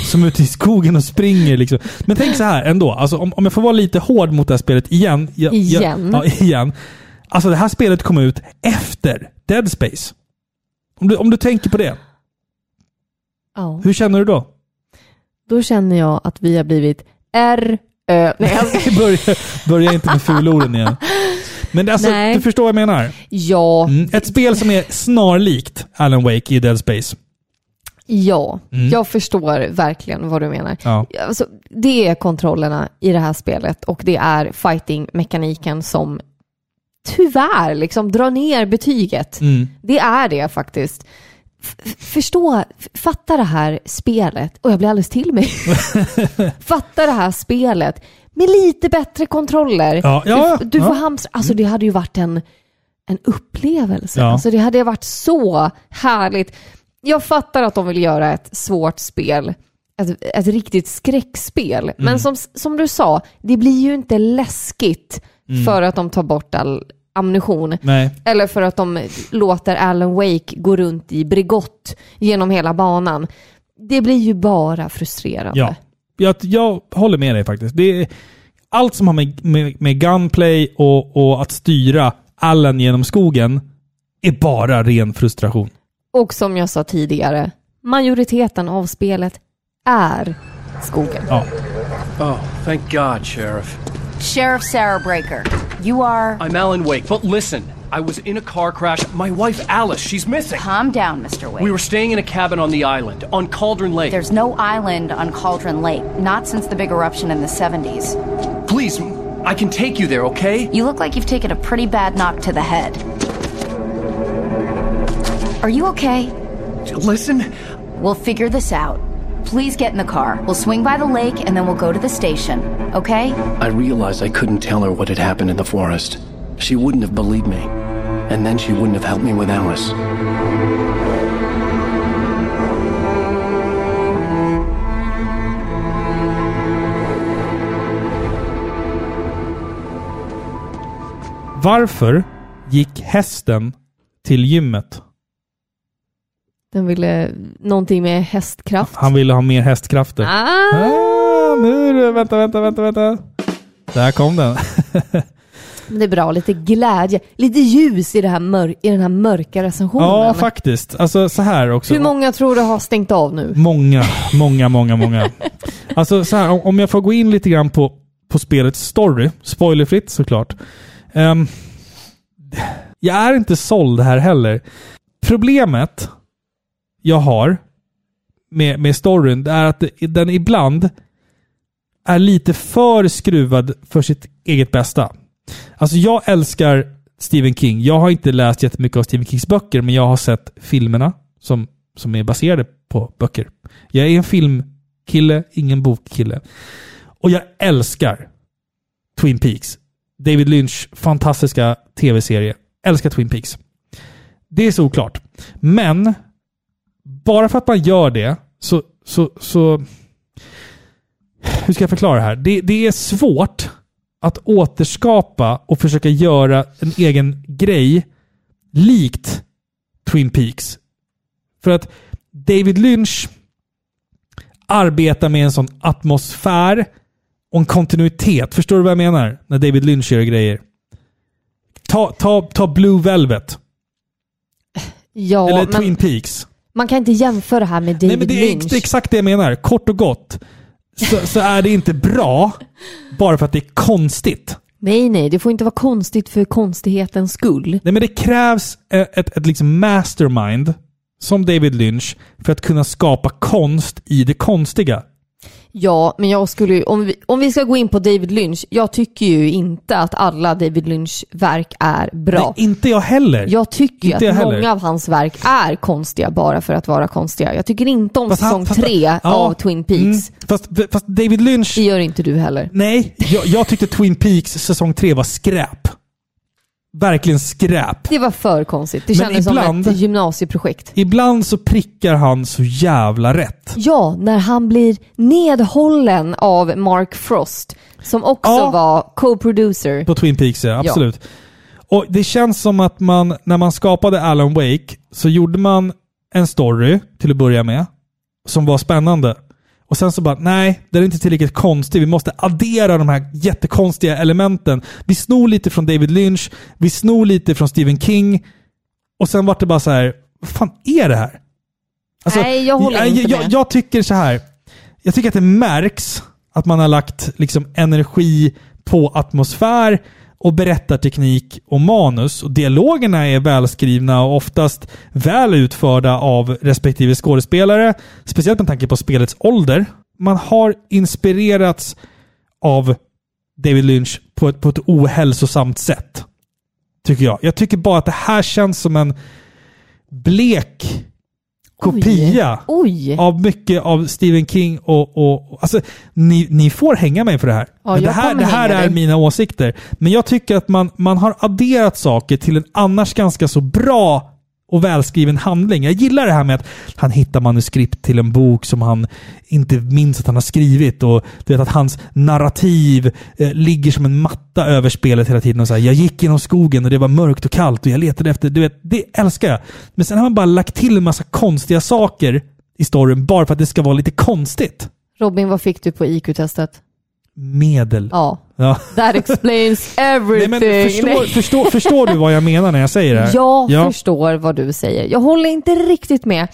Som är ute i skogen och springer liksom. Men tänk så här ändå, alltså, om, om jag får vara lite hård mot det här spelet igen. Jag, Igen? Jag, ja, igen. Alltså det här spelet kom ut efter Dead Space. Om du, om du tänker på det, Ja. hur känner du då? Då känner jag att vi har blivit R, Ö, nej alltså, börja, börja inte med fulorden igen. Men alltså, Nej. du förstår vad jag menar? ja, Mm. Ett spel som är snarlikt Alan Wake i Dead Space. ja. Mm. Jag förstår verkligen vad du menar. Ja. Alltså, det är kontrollerna i det här spelet och det är fighting-mekaniken som tyvärr liksom drar ner betyget. Mm. Det är det faktiskt. F- förstå, fatta det här spelet, och jag blir alldeles till mig. fatta det här spelet med lite bättre kontroller. Ja, ja, du du ja. får hamstra, alltså det hade ju varit en, en upplevelse. Ja. Alltså det hade varit så härligt. Jag fattar att de vill göra ett svårt spel, ett, ett riktigt skräckspel. Mm. Men som, som du sa, det blir ju inte läskigt Mm. för att de tar bort all ammunition. Nej. Eller för att de låter Alan Wake gå runt i Bregott genom hela banan. Det blir ju bara frustrerande. Ja. Jag, jag håller med dig faktiskt. Det är, allt som har med, med, med gunplay och, och att styra Allen genom skogen är bara ren frustration. Och som jag sa tidigare, majoriteten av spelet är skogen. Ja. Oh, thank God, Sheriff. Sheriff Sarah Breaker, you are. I'm Alan Wake, but listen. I was in a car crash. My wife, Alice, she's missing. Calm down, Mr. Wake. We were staying in a cabin on the island, on Cauldron Lake. There's no island on Cauldron Lake, not since the big eruption in the 70s. Please, I can take you there, okay? You look like you've taken a pretty bad knock to the head. Are you okay? Listen, We'll figure this out. Please get in the car. We'll swing by the lake and then we'll go to the station, okay? I realized I couldn't tell her what had happened in the forest. She wouldn't have believed me. And then she wouldn't have helped me with Alice. Varför gick hästen till gymmet? Den ville någonting med hästkraft. Han ville ha mer hästkrafter. Ah! Ah, nu det, vänta, vänta, vänta, vänta. Där kom den. Men Det är bra, lite glädje, lite ljus i, det här mör- i den här mörka recensionen. Ja, faktiskt. Alltså så här också. Hur många tror du har stängt av nu? Många, många, många, många. Alltså så här, om- jag får gå in lite grann på, på spelets story, spoilerfritt såklart. Ehm, jag är inte såld här heller. Problemet jag har med, med storyn det är att den ibland är lite för skruvad för sitt eget bästa. Alltså jag älskar Stephen King. Jag har inte läst jättemycket av Stephen Kings böcker, men jag har sett filmerna som, som är baserade på böcker. Jag är en filmkille, ingen bokkille. Och jag älskar Twin Peaks. David Lynch fantastiska tv-serie. Älskar Twin Peaks. Det är såklart. Men bara för att man gör det så, så, så hur ska jag förklara det här? Det, det är svårt att återskapa och försöka göra en egen grej likt Twin Peaks. För att David Lynch arbetar med en sån atmosfär och en kontinuitet. Förstår du vad jag menar? När David Lynch gör grejer. Ta, ta, ta Blue Velvet. Ja, eller men, Twin Peaks. Man kan inte jämföra det här med David Nej, men det är, Lynch. det är exakt det jag menar. Kort och gott så, så är det inte bra bara för att det är konstigt. Nej, nej, det får inte vara konstigt för konstighetens skull. Nej, men det krävs ett, ett, ett liksom mastermind som David Lynch för att kunna skapa konst i det konstiga. Ja, men jag skulle ju, om vi, om vi ska gå in på David Lynch, jag tycker ju inte att alla David Lynch-verk är bra. Nej, inte jag heller. Jag tycker ju att heller. många av hans verk är konstiga bara för att vara konstiga. Jag tycker inte om Fast han- säsong fast- tre ja, av Twin Peaks. Mm, fast, fast David Lynch... Det gör inte du heller. Nej, jag, jag tyckte Twin Peaks säsong 3 var skräp. Verkligen skräp. Det var för konstigt. Det Men kändes ibland- som ett gymnasieprojekt. Ibland så prickar han så jävla rätt. Ja, när han blir nedhållen av Mark Frost, som också Ja. var co-producer. På Twin Peaks, ja. Absolut. Och det känns som att man, när man skapade Alan Wake, så gjorde man en story till att börja med, som var spännande. Och sen så bara, nej, den är inte tillräckligt konstig. Vi måste addera de här jättekonstiga elementen. Vi snor lite från David Lynch, vi snor lite från Stephen King. Och sen vart det bara så här, vad fan är det här? Alltså, Nej, jag håller jag, inte jag, med. jag tycker så här. Jag tycker att det märks att man har lagt liksom energi på atmosfär och berättarteknik och manus. Och dialogerna är välskrivna och oftast väl utförda av respektive skådespelare. Speciellt med tanke på spelets ålder. Man har inspirerats av David Lynch på ett, på ett ohälsosamt sätt. Tycker jag. Jag tycker bara att det här känns som en blek kopia Oj. av mycket av Stephen King och... och alltså, ni, ni får hänga mig för det här. Ja, det här, det här är dig. mina åsikter. Men jag tycker att man, man har adderat saker till en annars ganska så bra och välskriven handling. Jag gillar det här med att han hittar manuskript till en bok som han inte minns att han har skrivit och du vet att hans narrativ eh, ligger som en matta över spelet hela tiden. Och så här, jag gick genom skogen och det var mörkt och kallt och jag letade efter... Du vet, det älskar jag. Men sen har man bara lagt till en massa konstiga saker i storyn bara för att det ska vara lite konstigt. Robin, vad fick du på IQ-testet? Medel. Ja, Ja. that explains Nej, everything. men förstår, förstår, förstår du vad jag menar när jag säger det här? Jag ja. förstår vad du säger. Jag håller inte riktigt med.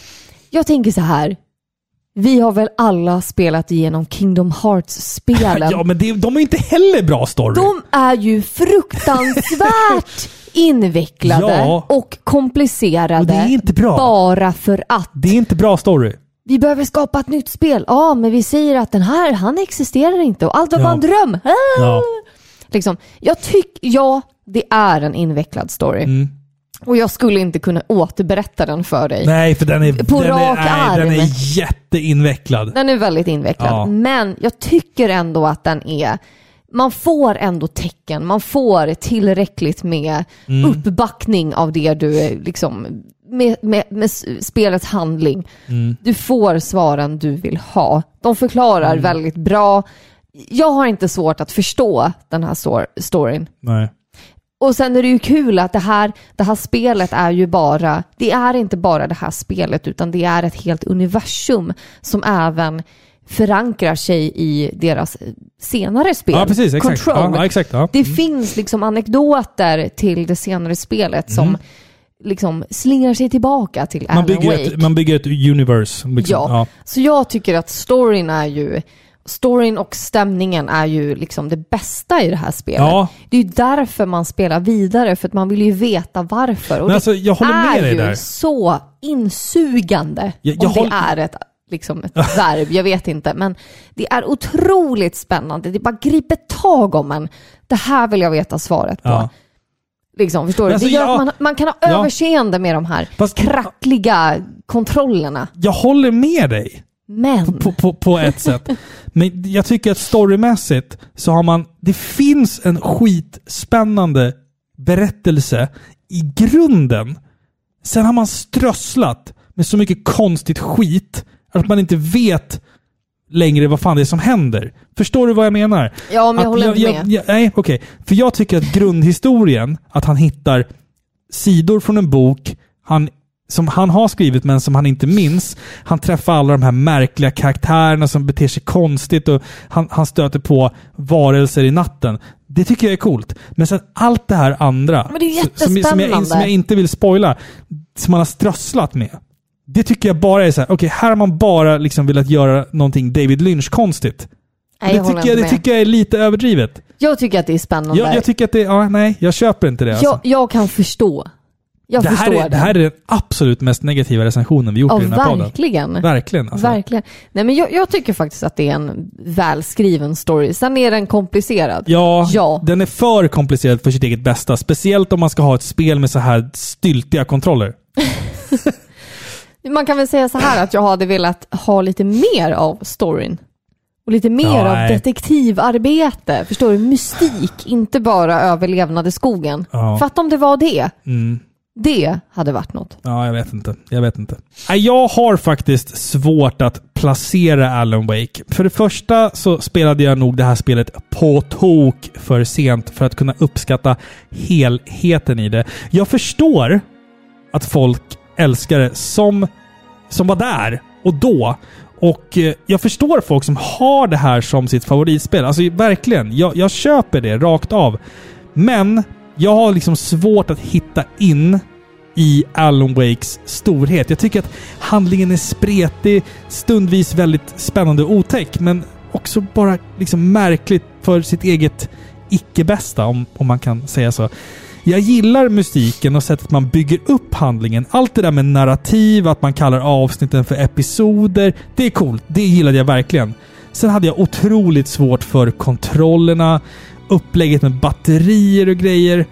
Jag tänker så här. Vi har väl alla spelat igenom Kingdom Hearts-spelen. Ja, men det, de är inte heller bra story. De är ju fruktansvärt invecklade Ja. och komplicerade Och det är inte bra. bara för att. Det är inte bra story. Vi behöver skapa ett nytt spel. Ja, men vi säger att den här, han existerar inte och allt var Ja. bara en dröm. Ah! Ja. Liksom, jag tycker, ja, det är en invecklad story. Mm. Och jag skulle inte kunna återberätta den för dig. Nej, för den är, På den rak är, arm. den är jätteinvecklad. Den är väldigt invecklad. Ja. Men jag tycker ändå att den är... Man får ändå tecken, man får tillräckligt med Mm. uppbackning av det du liksom... Med, med, med spelets handling. Mm. Du får svaren du vill ha. De förklarar Mm. väldigt bra. Jag har inte svårt att förstå den här stor- storyn. Nej. Och sen är det ju kul att det här, det här spelet är ju bara, det är inte bara det här spelet utan det är ett helt universum som även förankrar sig i deras senare spel. Ja, precis. Exakt. Control. Ja, exakt ja. Det finns liksom anekdoter till det senare spelet som liksom slingrar sig tillbaka till. Man Alan bygger, Wake. ett, man bygger ett universe. Liksom. Ja. Ja. Så jag tycker att storyn är ju Storyn och stämningen är ju liksom det bästa i det här spelet. Ja. Det är ju därför man spelar vidare, för att man vill ju veta varför. Och Men alltså, jag håller med det är dig ju där. så insugande, Jag- jag om det håller- är ett, liksom ett verb, jag vet inte. Men det är otroligt spännande, det bara griper tag om en. Det här vill jag veta svaret på. Ja. Liksom, förstår du? alltså, det gör ja. att man, man kan ha Ja. överseende med de här Fast- krackliga kontrollerna. Jag håller med dig. Men... på, på, på ett sätt. Men jag tycker att storymässigt så har man... Det finns en skitspännande berättelse i grunden. Sen har man strösslat med så mycket konstigt skit att man inte vet längre vad fan det är som händer. Förstår du vad jag menar? Ja, men jag Att håller inte jag, med. jag, nej, okej. För jag tycker att grundhistorien, att han hittar sidor från en bok han, som han har skrivit men som han inte minns. Han träffar alla de här märkliga karaktärerna som beter sig konstigt och han, han stöter på varelser i natten. Det tycker jag är coolt. Men sen allt det här andra, det som, som, jag, som jag inte vill spoila, som han har strösslat med. Det tycker jag bara är så här, okej, här har man bara liksom velat göra någonting David Lynch-konstigt. Nej, Det tycker, jag, det tycker jag är lite överdrivet. Jag tycker att det är spännande. Jag, jag tycker att det, ja, nej, jag köper inte det. Alltså. jag, jag kan förstå. Jag det, här är, det här är den absolut mest negativa recensionen vi gjort Ja, i den här podden. verkligen. Verkligen. Alltså. Verkligen. Nej, men jag, jag tycker faktiskt att det är en välskriven story. Sen är den komplicerad. Ja, Ja. den är för komplicerad för sitt eget bästa. Speciellt om man ska ha ett spel med så här styltiga kontroller. Man kan väl säga så här att jag hade velat ha lite mer av storyn. Och lite mer Ja, av nej. detektivarbete. Förstår du? Mystik, inte bara överlevnad i skogen. Ja. Fatta om det var det. Mm. Det hade varit något. Ja, jag vet inte. Jag vet inte. Jag har faktiskt svårt att placera Alan Wake. För det första så spelade jag nog det här spelet på tok för sent för att kunna uppskatta helheten i det. Jag förstår att folk älskare som, som var där och då. Och eh, jag förstår folk som har det här som sitt favoritspel. Alltså verkligen, jag, jag köper det rakt av. Men jag har liksom svårt att hitta in i Alan Wakes storhet. Jag tycker att handlingen är spretig, stundvis väldigt spännande och otäck, men också bara liksom märkligt för sitt eget icke-bästa, om, om man kan säga så. Jag gillar mystiken och sättet man bygger upp handlingen. Allt det där med narrativ, att man kallar avsnitten för episoder. Det är coolt. Det gillade jag verkligen. Sen hade jag otroligt svårt för kontrollerna, upplägget med batterier och grejer.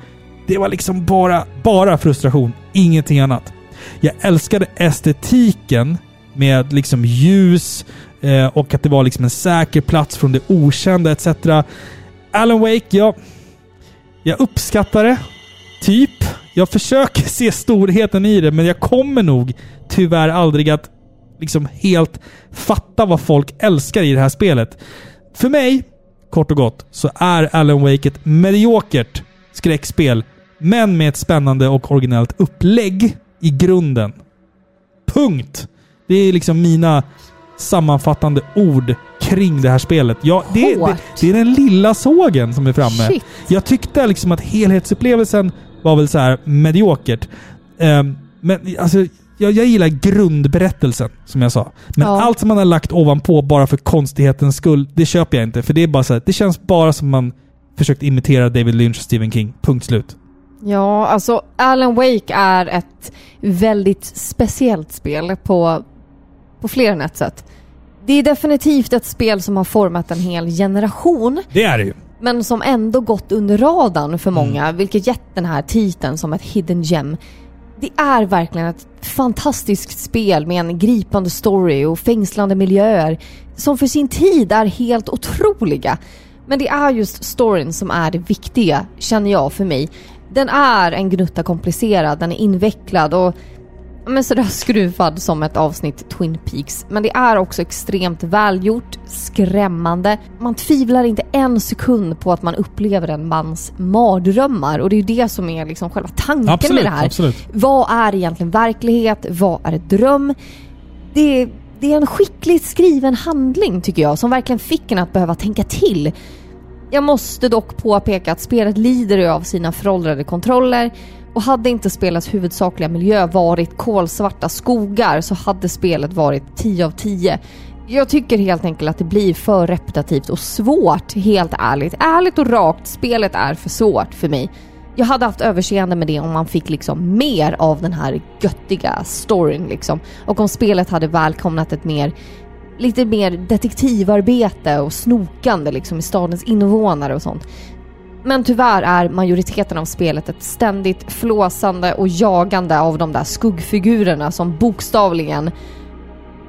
Det var liksom bara, bara frustration. Ingenting annat. Jag älskade estetiken med liksom ljus eh, och att det var liksom en säker plats från det okända etc. Alan Wake, ja... Jag uppskattar det. Typ. Jag försöker se storheten i det, men jag kommer nog tyvärr aldrig att liksom helt fatta vad folk älskar i det här spelet. För mig, kort och gott, så är Alan Wake ett mediokert skräckspel, men med ett spännande och originellt upplägg i grunden. Punkt! Det är liksom mina sammanfattande ord kring det här spelet. Ja, det, det, det är den lilla sågen som är framme. Shit. Jag tyckte liksom att helhetsupplevelsen var väl så här mediokert. Ehm, men alltså, jag, jag gillar grundberättelsen, som jag sa. Men Ja. allt som man har lagt ovanpå bara för konstighetens skull, det köper jag inte. För det är bara så här, det känns bara som man försökt imitera David Lynch och Stephen King. Punkt slut. Ja, alltså Alan Wake är ett väldigt speciellt spel på, på fler än ett sätt. Det är definitivt ett spel som har format en hel generation, Det är det ju. Men som ändå gått under radarn för många, vilket gett den här titeln som ett hidden gem. Det är verkligen ett fantastiskt spel med en gripande story och fängslande miljöer som för sin tid är helt otroliga. Men det är just storyn som är det viktiga, känner jag för mig. Den är en gnutta komplicerad, den är invecklad och men sådär skruvad som ett avsnitt Twin Peaks. Men det är också extremt välgjort, skrämmande. Man tvivlar inte en sekund på att man upplever en mans mardrömmar och det är ju det som är liksom själva tanken Absolut, med det här. absolut. Vad är egentligen verklighet? Vad är dröm? Det är, det är en skickligt skriven handling tycker jag som verkligen fick en att behöva tänka till. Jag måste dock påpeka att spelet lider av sina föråldrade kontroller och hade inte spelets huvudsakliga miljö varit kolsvarta skogar så hade spelet varit 10 av 10. Jag tycker helt enkelt att det blir för repetitivt och svårt, helt ärligt. Ärligt och rakt, spelet är för svårt för mig. Jag hade haft överseende med det om man fick liksom mer av den här göttiga storyn liksom. Och om spelet hade välkomnat ett mer lite mer detektivarbete och snokande liksom i stadens invånare och sånt. Men tyvärr är majoriteten av spelet ett ständigt flåsande och jagande av de där skuggfigurerna som bokstavligen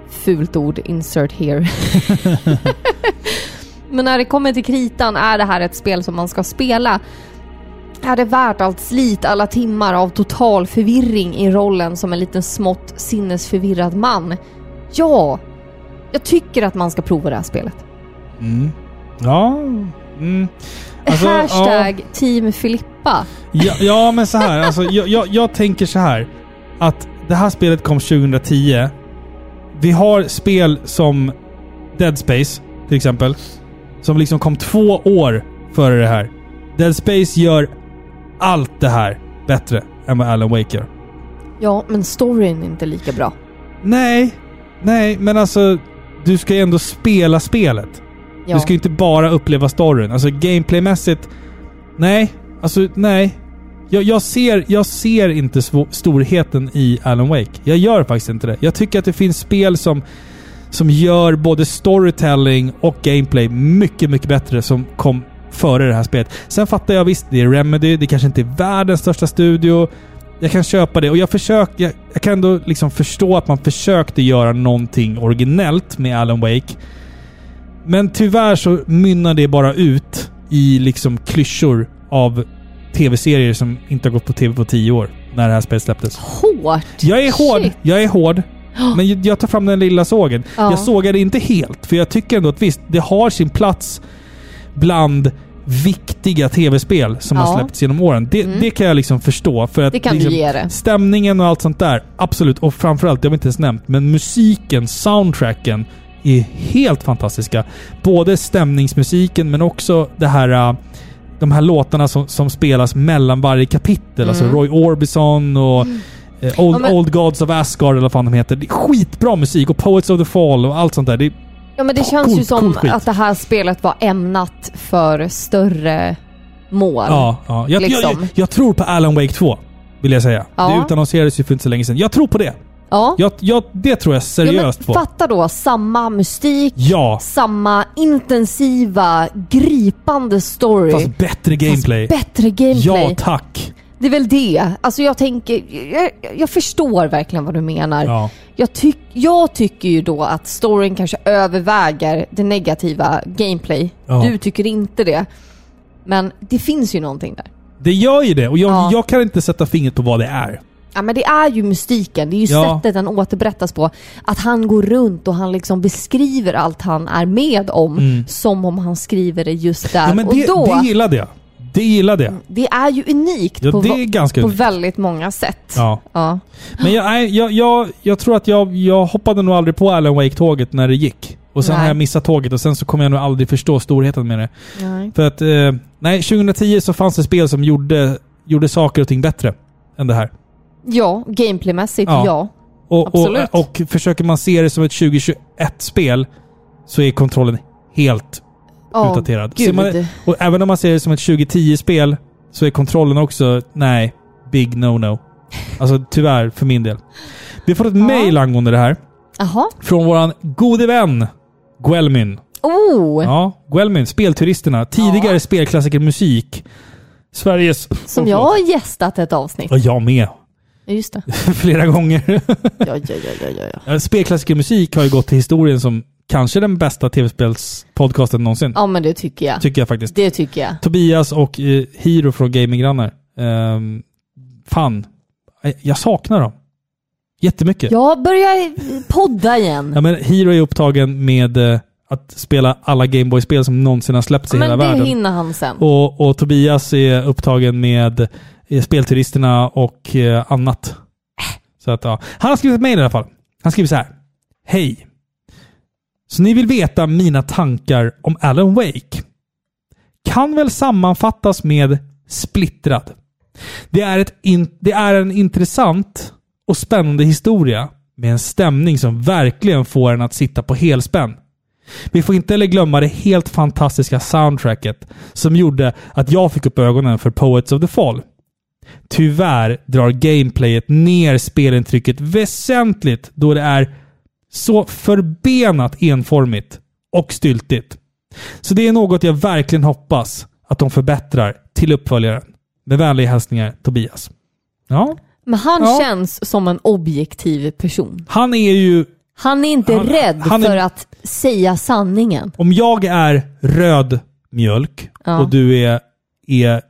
fult ord, insert here. Men när det kommer till kritan är det här ett spel som man ska spela. Är det värt allt slit, alla timmar av total förvirring i rollen som en liten smått sinnesförvirrad man? Ja, jag tycker att man ska prova det här spelet. Mm. Ja. Mm. Alltså, ja. Hashtag Team Filippa. Ja, ja, men så här. Alltså, jag, jag, jag tänker så här. Att det här spelet kom 2010. Vi har spel som Dead Space, till exempel. Som liksom kom två år före det här. Dead Space gör allt det här bättre än vad Alan Wake gör. Ja, men storyn är inte lika bra. Nej. Nej, men alltså... Du ska ju ändå spela spelet. Ja. Du ska ju inte bara uppleva storyn. Alltså gameplaymässigt... Nej. Alltså, nej. Jag, jag, ser, jag ser inte storheten i Alan Wake. Jag gör faktiskt inte det. Jag tycker att det finns spel som, som gör både storytelling och gameplay mycket, mycket bättre som kom före det här spelet. Sen fattar jag visst, det är Remedy, det kanske inte är världens största studio. Jag kan köpa det och jag försöker... Jag, jag kan ändå liksom förstå att man försökte göra någonting originellt med Alan Wake. Men tyvärr så mynnar det bara ut i liksom klyschor av tv-serier som inte har gått på tv på tio år. När det här spelet släpptes. Hårt! Jag är hård. Shit. Jag är hård. Men jag- tar fram den lilla sågen. Ja. Jag sågar det inte helt. För jag tycker ändå att visst, det har sin plats bland viktiga tv-spel som Ja. har släppts genom åren. Det, Mm. det kan jag liksom förstå. För att Det kan du liksom, ge det. Stämningen och allt sånt där. Absolut. Och framförallt, det har vi inte ens nämnt, men musiken, soundtracken är helt fantastiska. Både stämningsmusiken men också det här... äh, De här låtarna som, som spelas mellan varje kapitel. Alltså Mm. Roy Orbison och eh, Old, Ja, men- Old Gods of Asgard eller vad fan de heter. Det är skitbra musik och Poets of the Fall och allt sånt där. Det Ja men det känns ju som att det här spelet var ämnat för större mål. ja, ja. Jag, jag, Liksom. jag, jag tror på Alan Wake 2. Vill jag säga. Ja. Det utannonserades ju för inte så länge sedan. Jag tror på det. Ja. Jag, jag, det tror jag Ja, seriöst på. fatta då, samma mystik, Ja. samma intensiva, gripande story. Fast bättre gameplay. Fast bättre gameplay. Ja, tack. Det är väl det. Alltså jag tänker, jag, jag förstår verkligen vad du menar. Ja. Jag, tyck, jag tycker ju då att storyn kanske överväger det negativa gameplay. Ja. Du tycker inte det. Men det finns ju någonting där. Det gör ju det och jag, Ja. jag kan inte sätta fingret på vad det är. Ja men det är ju mystiken, det är ju Ja. sättet den återberättas på. Att han går runt och han liksom beskriver allt han är med om som om han skriver det just där Mm. Ja, men och det, då. det gillade jag. Det gillade jag. Det är ju unikt Ja, på, det är ganska på unikt. väldigt många sätt. Ja. Ja. Men jag, jag, jag, jag tror att jag, jag hoppade nog aldrig på Alan Wake-tåget när det gick. Och sen Nej. har jag missat tåget och sen så kommer jag nog aldrig förstå storheten med det. Nej. För att, eh, nej, 2010 så fanns det spel som gjorde, gjorde saker och ting bättre än det här. Ja, gameplaymässigt Ja. ja. Och, Absolut. och, och försöker man se det som ett 2021-spel så är kontrollen helt Ja, utdaterad. gud. Man, och även om man ser det som ett 2010-spel så är kontrollen också, nej, big no-no. Alltså tyvärr, för min del. Vi har fått ett mail angående det här. Jaha. Från våran gode vän Guelmin. Oh! Ja, Guelmin, Spelturisterna. Tidigare spelklassiker musik. Sveriges... Som jag har gästat ett avsnitt. Och jag med. Ja, Just det. Flera gånger. Ja, ja, ja, ja, ja, ja. Ja, Spelklassiker musik har ju gått till historien som kanske den bästa tv-spelspodcasten någonsin. Ja, men det tycker jag. Tycker jag faktiskt. Det tycker jag. Tobias och eh, Hiro från Gaminggrannar. Um, fan. Eh, Jag saknar dem. Jättemycket. Jag börjar podda igen. Ja, men Hiro är upptagen med eh, att spela alla Gameboy-spel som någonsin har släppts i hela men det världen. hinner han sen. Och, och Tobias är upptagen med Eh, spelturisterna och eh, annat. Så att, ja. Han har skrivit ett mejl i alla fall. Han skriver så här. Hej! Så ni vill veta mina tankar om Alan Wake? Kan väl sammanfattas med splittrad. Det är, ett in, det är en intressant och spännande historia med en stämning som verkligen får en att sitta på helspänn. Vi får inte heller glömma det helt fantastiska soundtracket som gjorde att jag fick upp ögonen för Poets of the Fall. Tyvärr drar gameplayet ner spelintrycket väsentligt då det är så förbenat enformigt och styltigt. Så det är något jag verkligen hoppas att de förbättrar till uppföljaren. Med vänliga hälsningar Tobias. Ja, Men han Ja. känns som en objektiv person. han är ju... Han är inte Han- rädd han är- för att säga sanningen. Om jag är röd mjölk Ja. och du är, är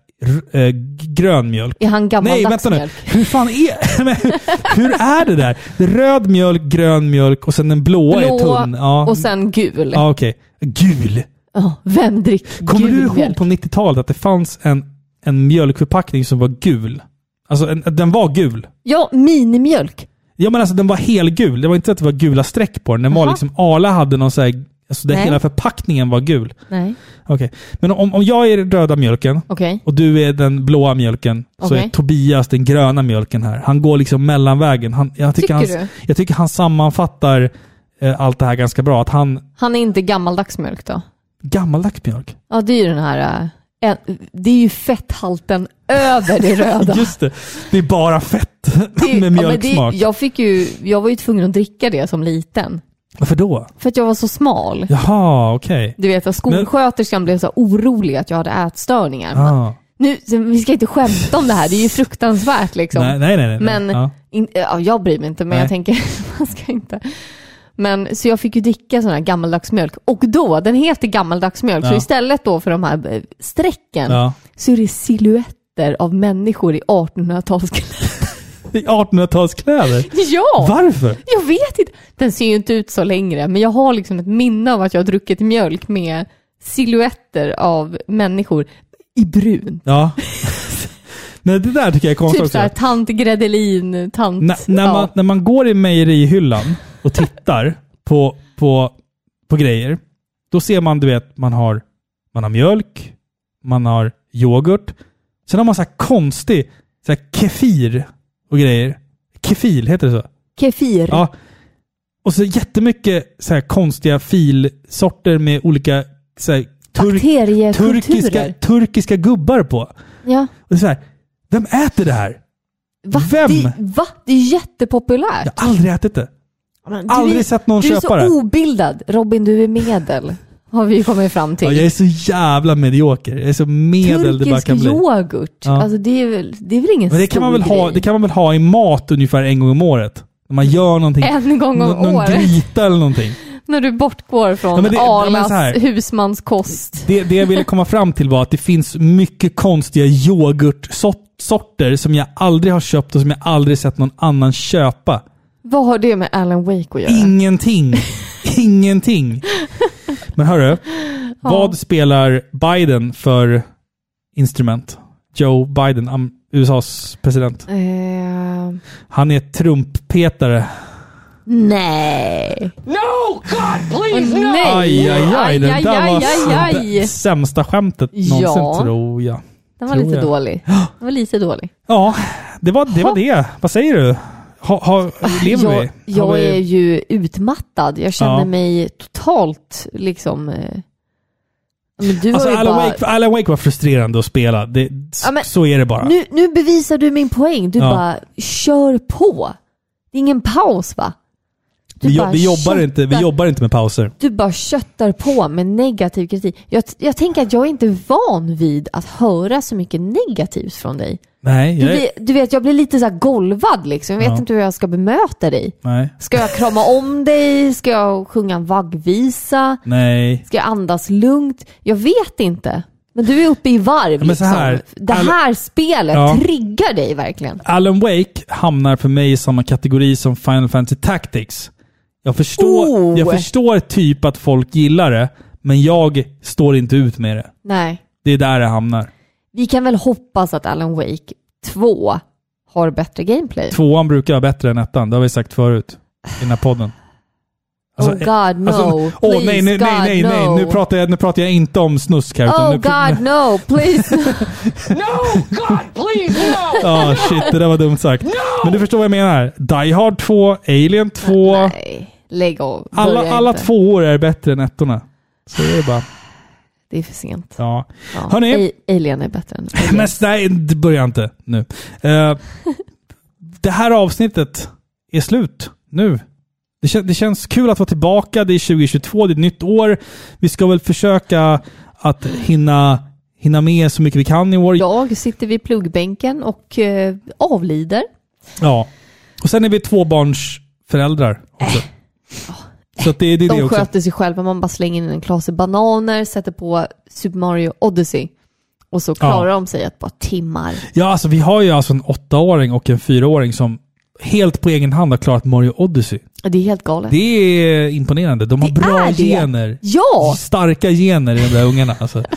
äh, grön mjölk. Är han Nej, gammaldags vänta nu. mjölk? Hur fan är... Men hur, är det där? Röd mjölk, grön mjölk och sen den blåa är Blå tunn. Ja. och sen gul. Ja, okej. Gul. Ja, vem dricker Kommer gul du ihåg mjölk? på 90-talet att det fanns en, en mjölkförpackning som var gul? Alltså, en, den var gul. Ja, minimjölk. Ja men alltså den var helgul. Det var inte så att det var gula streck på den. Den var Jaha. liksom, Arla hade någon så här, Alltså det Nej. hela förpackningen var gul. Nej. Okej. Men om, om jag är den röda mjölken Okej. och du är den blåa mjölken så Okej. är Tobias den gröna mjölken här. Han går liksom mellanvägen. Han, jag, tycker Tycker han, du? jag tycker han sammanfattar eh, allt det här ganska bra. Att han... Han är inte gammaldags mjölk då? Gammaldags mjölk? Ja, det är ju den här... eh, en- det är ju fetthalten över det röda. Just det. Det är bara fett Det- med ja, men det- mjölksmak. jag, fick ju, jag var ju tvungen att dricka det som liten. Varför då? För att jag var så smal. Jaha, okej. Du vet att skolsköterskan blev så orolig att jag hade ätstörningar. Ah. Nu, vi ska inte skämta om det här, det är ju fruktansvärt liksom. Nej, nej, nej. nej. Men Ja. in, ja, jag bryr mig inte, men Nej. jag tänker, man ska inte. Men så jag fick ju dricka sån här gammaldags mjölk. Och då, den heter gammaldags mjölk, så Ja. istället då för de här eh, strecken Ja. så är det silhuetter av människor i 1800-talskläder. I 1800-talskläder? ja! Varför? Jag vet inte. Den ser ju inte ut så längre, men jag har liksom ett minne av att jag har druckit mjölk med silhuetter av människor i brun. Ja. Nej, det där tycker jag är konstigt Typ såhär tant Gredelin, tant... N- när, ja. man, när man går i mejerihyllan och tittar på, på, på grejer, då ser man, du vet, man har, man har mjölk, man har yoghurt, sen har man så här konstig, så här kefir och grejer. Kefil, heter det så? Kefir. Ja. Och så jättemycket så här konstiga filsorter med olika så här, tur- turkiska, turkiska gubbar på. Ja. Och är så här, vem äter det här? Va? Vem? Det, va? Det är jättepopulärt. Jag har aldrig ätit det. Men du aldrig är- sett någon du köpa är det. så obildad. Robin, du är medel. Har vi kommit fram till. Ja, jag är så jävla medioker. Jag är så medel det bara Turkisk kan bli. yoghurt. Ja. Alltså det är väl, det är väl ingen Men det kan, man väl ha, grej. det kan man väl ha i mat ungefär en gång om året? När man gör någonting. En gång om nå- någon året. gryta eller någonting. När du bortgår från Ja, det- ja, Arlas här. husmanskost. Det, det jag ville komma fram till var att det finns mycket konstiga yoghurtsorter som jag aldrig har köpt och som jag aldrig sett någon annan köpa. Vad har det med Alan Wake att göra? Ingenting. Ingenting. Men hörru, vad spelar Biden för instrument? Joe Biden, USAs president. Eh, Han är trumpetare. nej. No! God, please, Åh, no! nej. Aj, aj, aj. Det Aj, där aj, var aj, aj. det sämsta skämtet någonsin, Ja. tror jag. Den var Tror lite jag. dålig. Den var lite dålig. Ja, det var det. Var det. Vad säger du? Ha, ha, lever jag, vi? Jag vi... är ju utmattad. Jag känner Ja. mig totalt liksom... Eh, men du Alltså, Alan, bara... Wake, Alan Wake var frustrerande att spela. Det, Ja, men- så är det bara. Nu, nu bevisar du min poäng. Du Ja. bara kör på. Det är ingen paus va? Du vi, jo- vi, jobbar inte, vi köttar- jobbar inte med pauser. Du bara köttar på med negativ kritik. Jag, jag tänker att jag är inte van vid att höra så mycket negativt från dig. Nej, Du, jag blir, du vet, jag blir lite så golvad liksom. Jag vet Ja. inte hur jag ska bemöta dig. nej, Ska jag krama om dig? Ska jag sjunga en vaggvisa? nej. Ska jag andas lugnt? Jag vet inte. Men du är uppe i varv men så liksom. här, det här spelet Ja. triggar dig verkligen. Alan Wake hamnar för mig i samma kategori som Final Fantasy Tactics. Jag förstår, Oh. jag förstår typ att folk gillar det, men jag står inte ut med det. Nej. Det är där det hamnar. Vi kan väl hoppas att Alan Wake 2 har bättre gameplay. Tvåan brukar vara bättre än ettan, det har vi sagt förut i den här podden. Alltså, oh God no. åh, Please nej, nej, God nej, nej, nej. no. Nu pratar, jag, nu pratar jag inte om snusk här. Oh nu, God no, please. No! God, please, no! Ja, shit, det där var dumt sagt. Men du förstår vad jag menar. Die Hard 2, Alien 2. nej, lägg av. Alla, Börja alla inte. tvåor är bättre än ettorna. Så är det bara. Det är för sent. Ja. Ja. Hörni. A- Alien är bättre än Men nej, det börjar inte nu. Eh, det här avsnittet är slut nu. Det, kän, det känns kul att vara tillbaka. Det är 2022, det är ett nytt år. Vi ska väl försöka att hinna, hinna med så mycket vi kan i år. Jag sitter vid pluggbänken och eh, avlider. Ja. Och sen är vi tvåbarnsföräldrar också. Så det, det är det De också. sköter sig själva. Man bara slänger in en klase bananer, sätter på Super Mario Odyssey och så klarar de sig ett par timmar. Ja, alltså vi har ju alltså en åttaåring och en fyraåring som helt på egen hand har klarat Mario Odyssey. Det är helt galet. Det är imponerande. De har Det bra det. gener. Ja! Starka gener i de där ungarna. Alltså.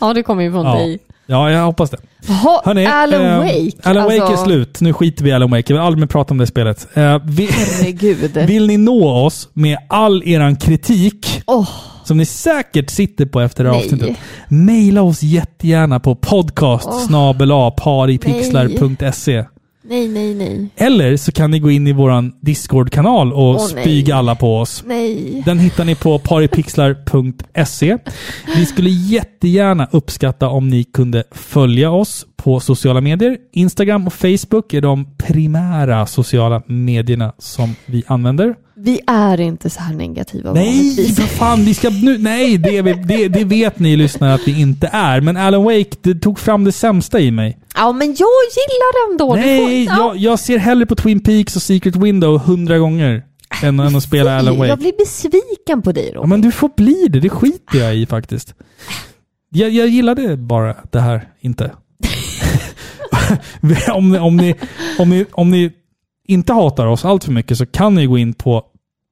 Ja, det kommer ju från Ja. dig. Ja, jag hoppas det. Jaha, Hörrni, Alan eh, Wake. Alan Wake är alltså, slut. Nu skiter vi i Alan Wake. Jag vill aldrig mer prata om det spelet. Eh, vi, Herregud. vill ni nå oss med all eran kritik, Åh, som ni säkert sitter på efter det här Nej. avsnittet, mejla oss jättegärna på podcast paripixlar.se. nej, nej, nej. Eller så kan ni gå in i våran Discord-kanal och nej. spyga alla på oss. Nej. Den hittar ni på paripixlar.se. Vi skulle jättegärna uppskatta om ni kunde följa oss på sociala medier. Instagram och Facebook är de primära sociala medierna som vi använder. Vi är inte så här negativa Nej, vad fan, vi ska nu, nej det, det, det vet ni lyssnare att vi inte är. Men Alan Wake, det tog fram det sämsta i mig. Ja, men jag gillar ändå. Det Nej, får- ja. jag, jag ser hellre på Twin Peaks och Secret Window hundra gånger än, än att spela Alan Wake. Jag blir besviken på dig Ja, Robin. men du får bli det. Det skiter jag i faktiskt. Jag, jag gillade bara det här inte. om, ni, om, ni, om, ni, om ni inte hatar oss allt för mycket så kan ni gå in på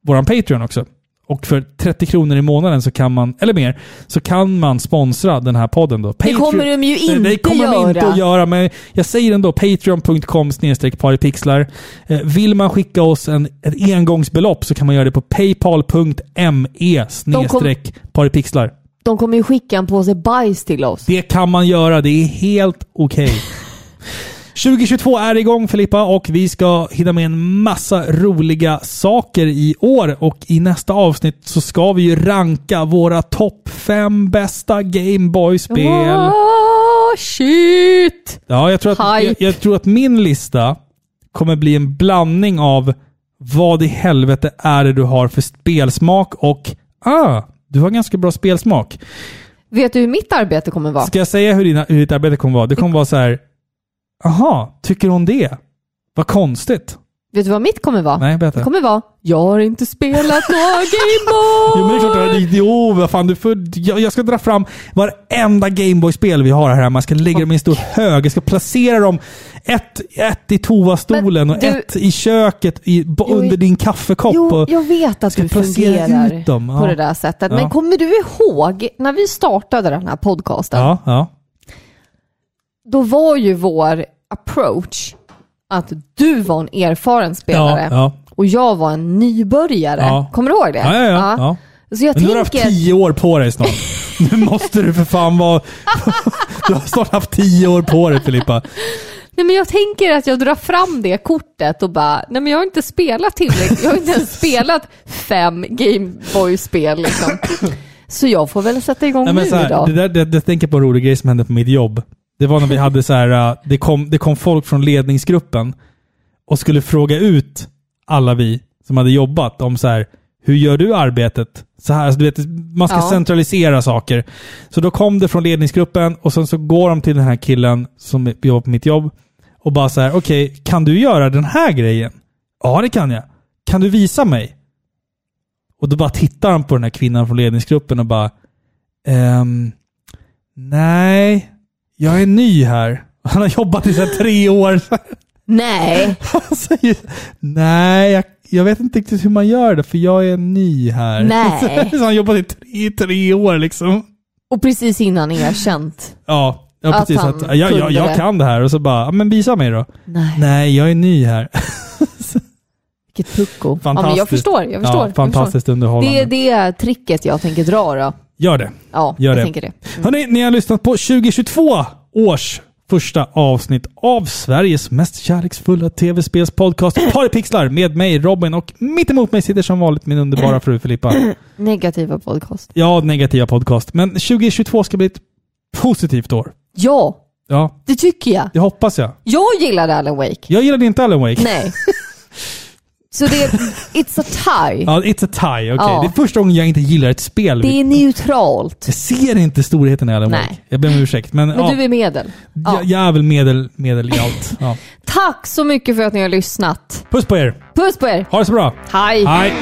våran Patreon också. Och för 30 kronor i månaden så kan man, eller mer, så kan man sponsra den här podden då. Det kommer de ju inte Det kommer de göra. inte att göra, men jag säger ändå patreon.com paripixlar. Eh, Vill man skicka oss en, ett engångsbelopp så kan man göra det på paypal.me paripixlar. De kommer ju skicka en påse bajs till oss. Det kan man göra, det är helt okej. 2022 är igång Filippa och vi ska hinna med en massa roliga saker i år och i nästa avsnitt så ska vi ju ranka våra topp fem bästa Gameboy-spel. Åh, shit! Ja, jag tror, att, jag, jag tror att min lista kommer bli en blandning av vad i helvete är det du har för spelsmak och ah, du har ganska bra spelsmak. Vet du hur mitt arbete kommer vara? Ska jag säga hur, dina, hur ditt arbete kommer vara? Det kommer vara så här. Aha, tycker hon det? Vad konstigt. Vet du vad mitt kommer vara? Nej, berätta. Det kommer vara, jag har inte spelat några Gameboy! Jo, men det är klart. det är- Jo, vad fan. Du får, jag, jag ska dra fram varenda Gameboy-spel vi har här hemma. Jag ska lägga dem i en stor hög. Jag ska placera dem ett, ett i toastolen och du- ett i köket i, bo, Jo, under din kaffekopp. Jo, och, jag vet att ska du placera fungerar ut dem, ja. på det där sättet. Ja. Men kommer du ihåg när vi startade den här podcasten? ja, ja. Då var ju vår approach att du var en erfaren spelare Ja, ja. och jag var en nybörjare. Ja. Kommer du ihåg det? Ja, ja, ja, ja. Så jag Men nu har du haft tänker... tio år på dig snart. nu måste du för fan vara... du har snart haft tio år på dig Filippa. Nej, men jag tänker att jag drar fram det kortet och bara, nej men jag har inte spelat tillräckligt. Jag har inte ens spelat fem Gameboy-spel liksom. Så jag får väl sätta igång Nej, men nu så här, idag. det där, det, det tänker på en rolig grej som hände på mitt jobb. Det var när vi hade så här, uh, det kom, det kom folk från ledningsgruppen och skulle fråga ut alla vi som hade jobbat om så här, hur gör du arbetet? Så här, alltså, du vet, man ska Ja. centralisera saker. Så då kom det från ledningsgruppen och sen så går de till den här killen som jobbar på mitt jobb och bara så här, okej, kan du göra den här grejen? Ja, det kan jag. Kan du visa mig? Och då bara tittar han på den här kvinnan från ledningsgruppen och bara ehm, Nej, jag är ny här. Han har jobbat i så tre år. Nej, Han säger Nej, jag, jag vet inte riktigt hur man gör det för jag är ny här. Nej. Så han har jobbat i tre, tre år liksom. och precis innan erkänt. Ja, ja Att precis. Att, ja, jag, jag det. kan det här. Och så bara, men visa mig då. Nej, Nej, jag är ny här. vilket pucko. Ja, men jag förstår, jag förstår. Ja, fantastiskt jag förstår. underhållande. Det är det tricket jag tänker dra då. Gör det. Ja, Gör jag det. tänker det. Hörrni, ni har lyssnat på 2022 års första avsnitt av Sveriges mest kärleksfulla tv-spelspodcast Paripixlar med mig Robin och mitt emot mig sitter som vanligt min underbara fru Filippa. Negativa podcast. Ja, negativa podcast. Men 2022 ska bli ett positivt år. Ja, Ja, det tycker jag. det hoppas jag. Jag gillade Alan Wake. Jag gillade inte Alan Wake. Nej. Så det är, it's a tie. Ja, it's a tie. Okej. Ja. Det är första gången jag inte gillar ett spel. Det är neutralt. Jag ser inte storheten i Alan Nej. Wake. Jag ber om ursäkt. Men, Men ja, du är medel. Ja. jag, jag är väl medel, medel i allt. Ja. Tack så mycket för att ni har lyssnat. Puss på er! Puss på er! Ha det så bra! Hej! Hej!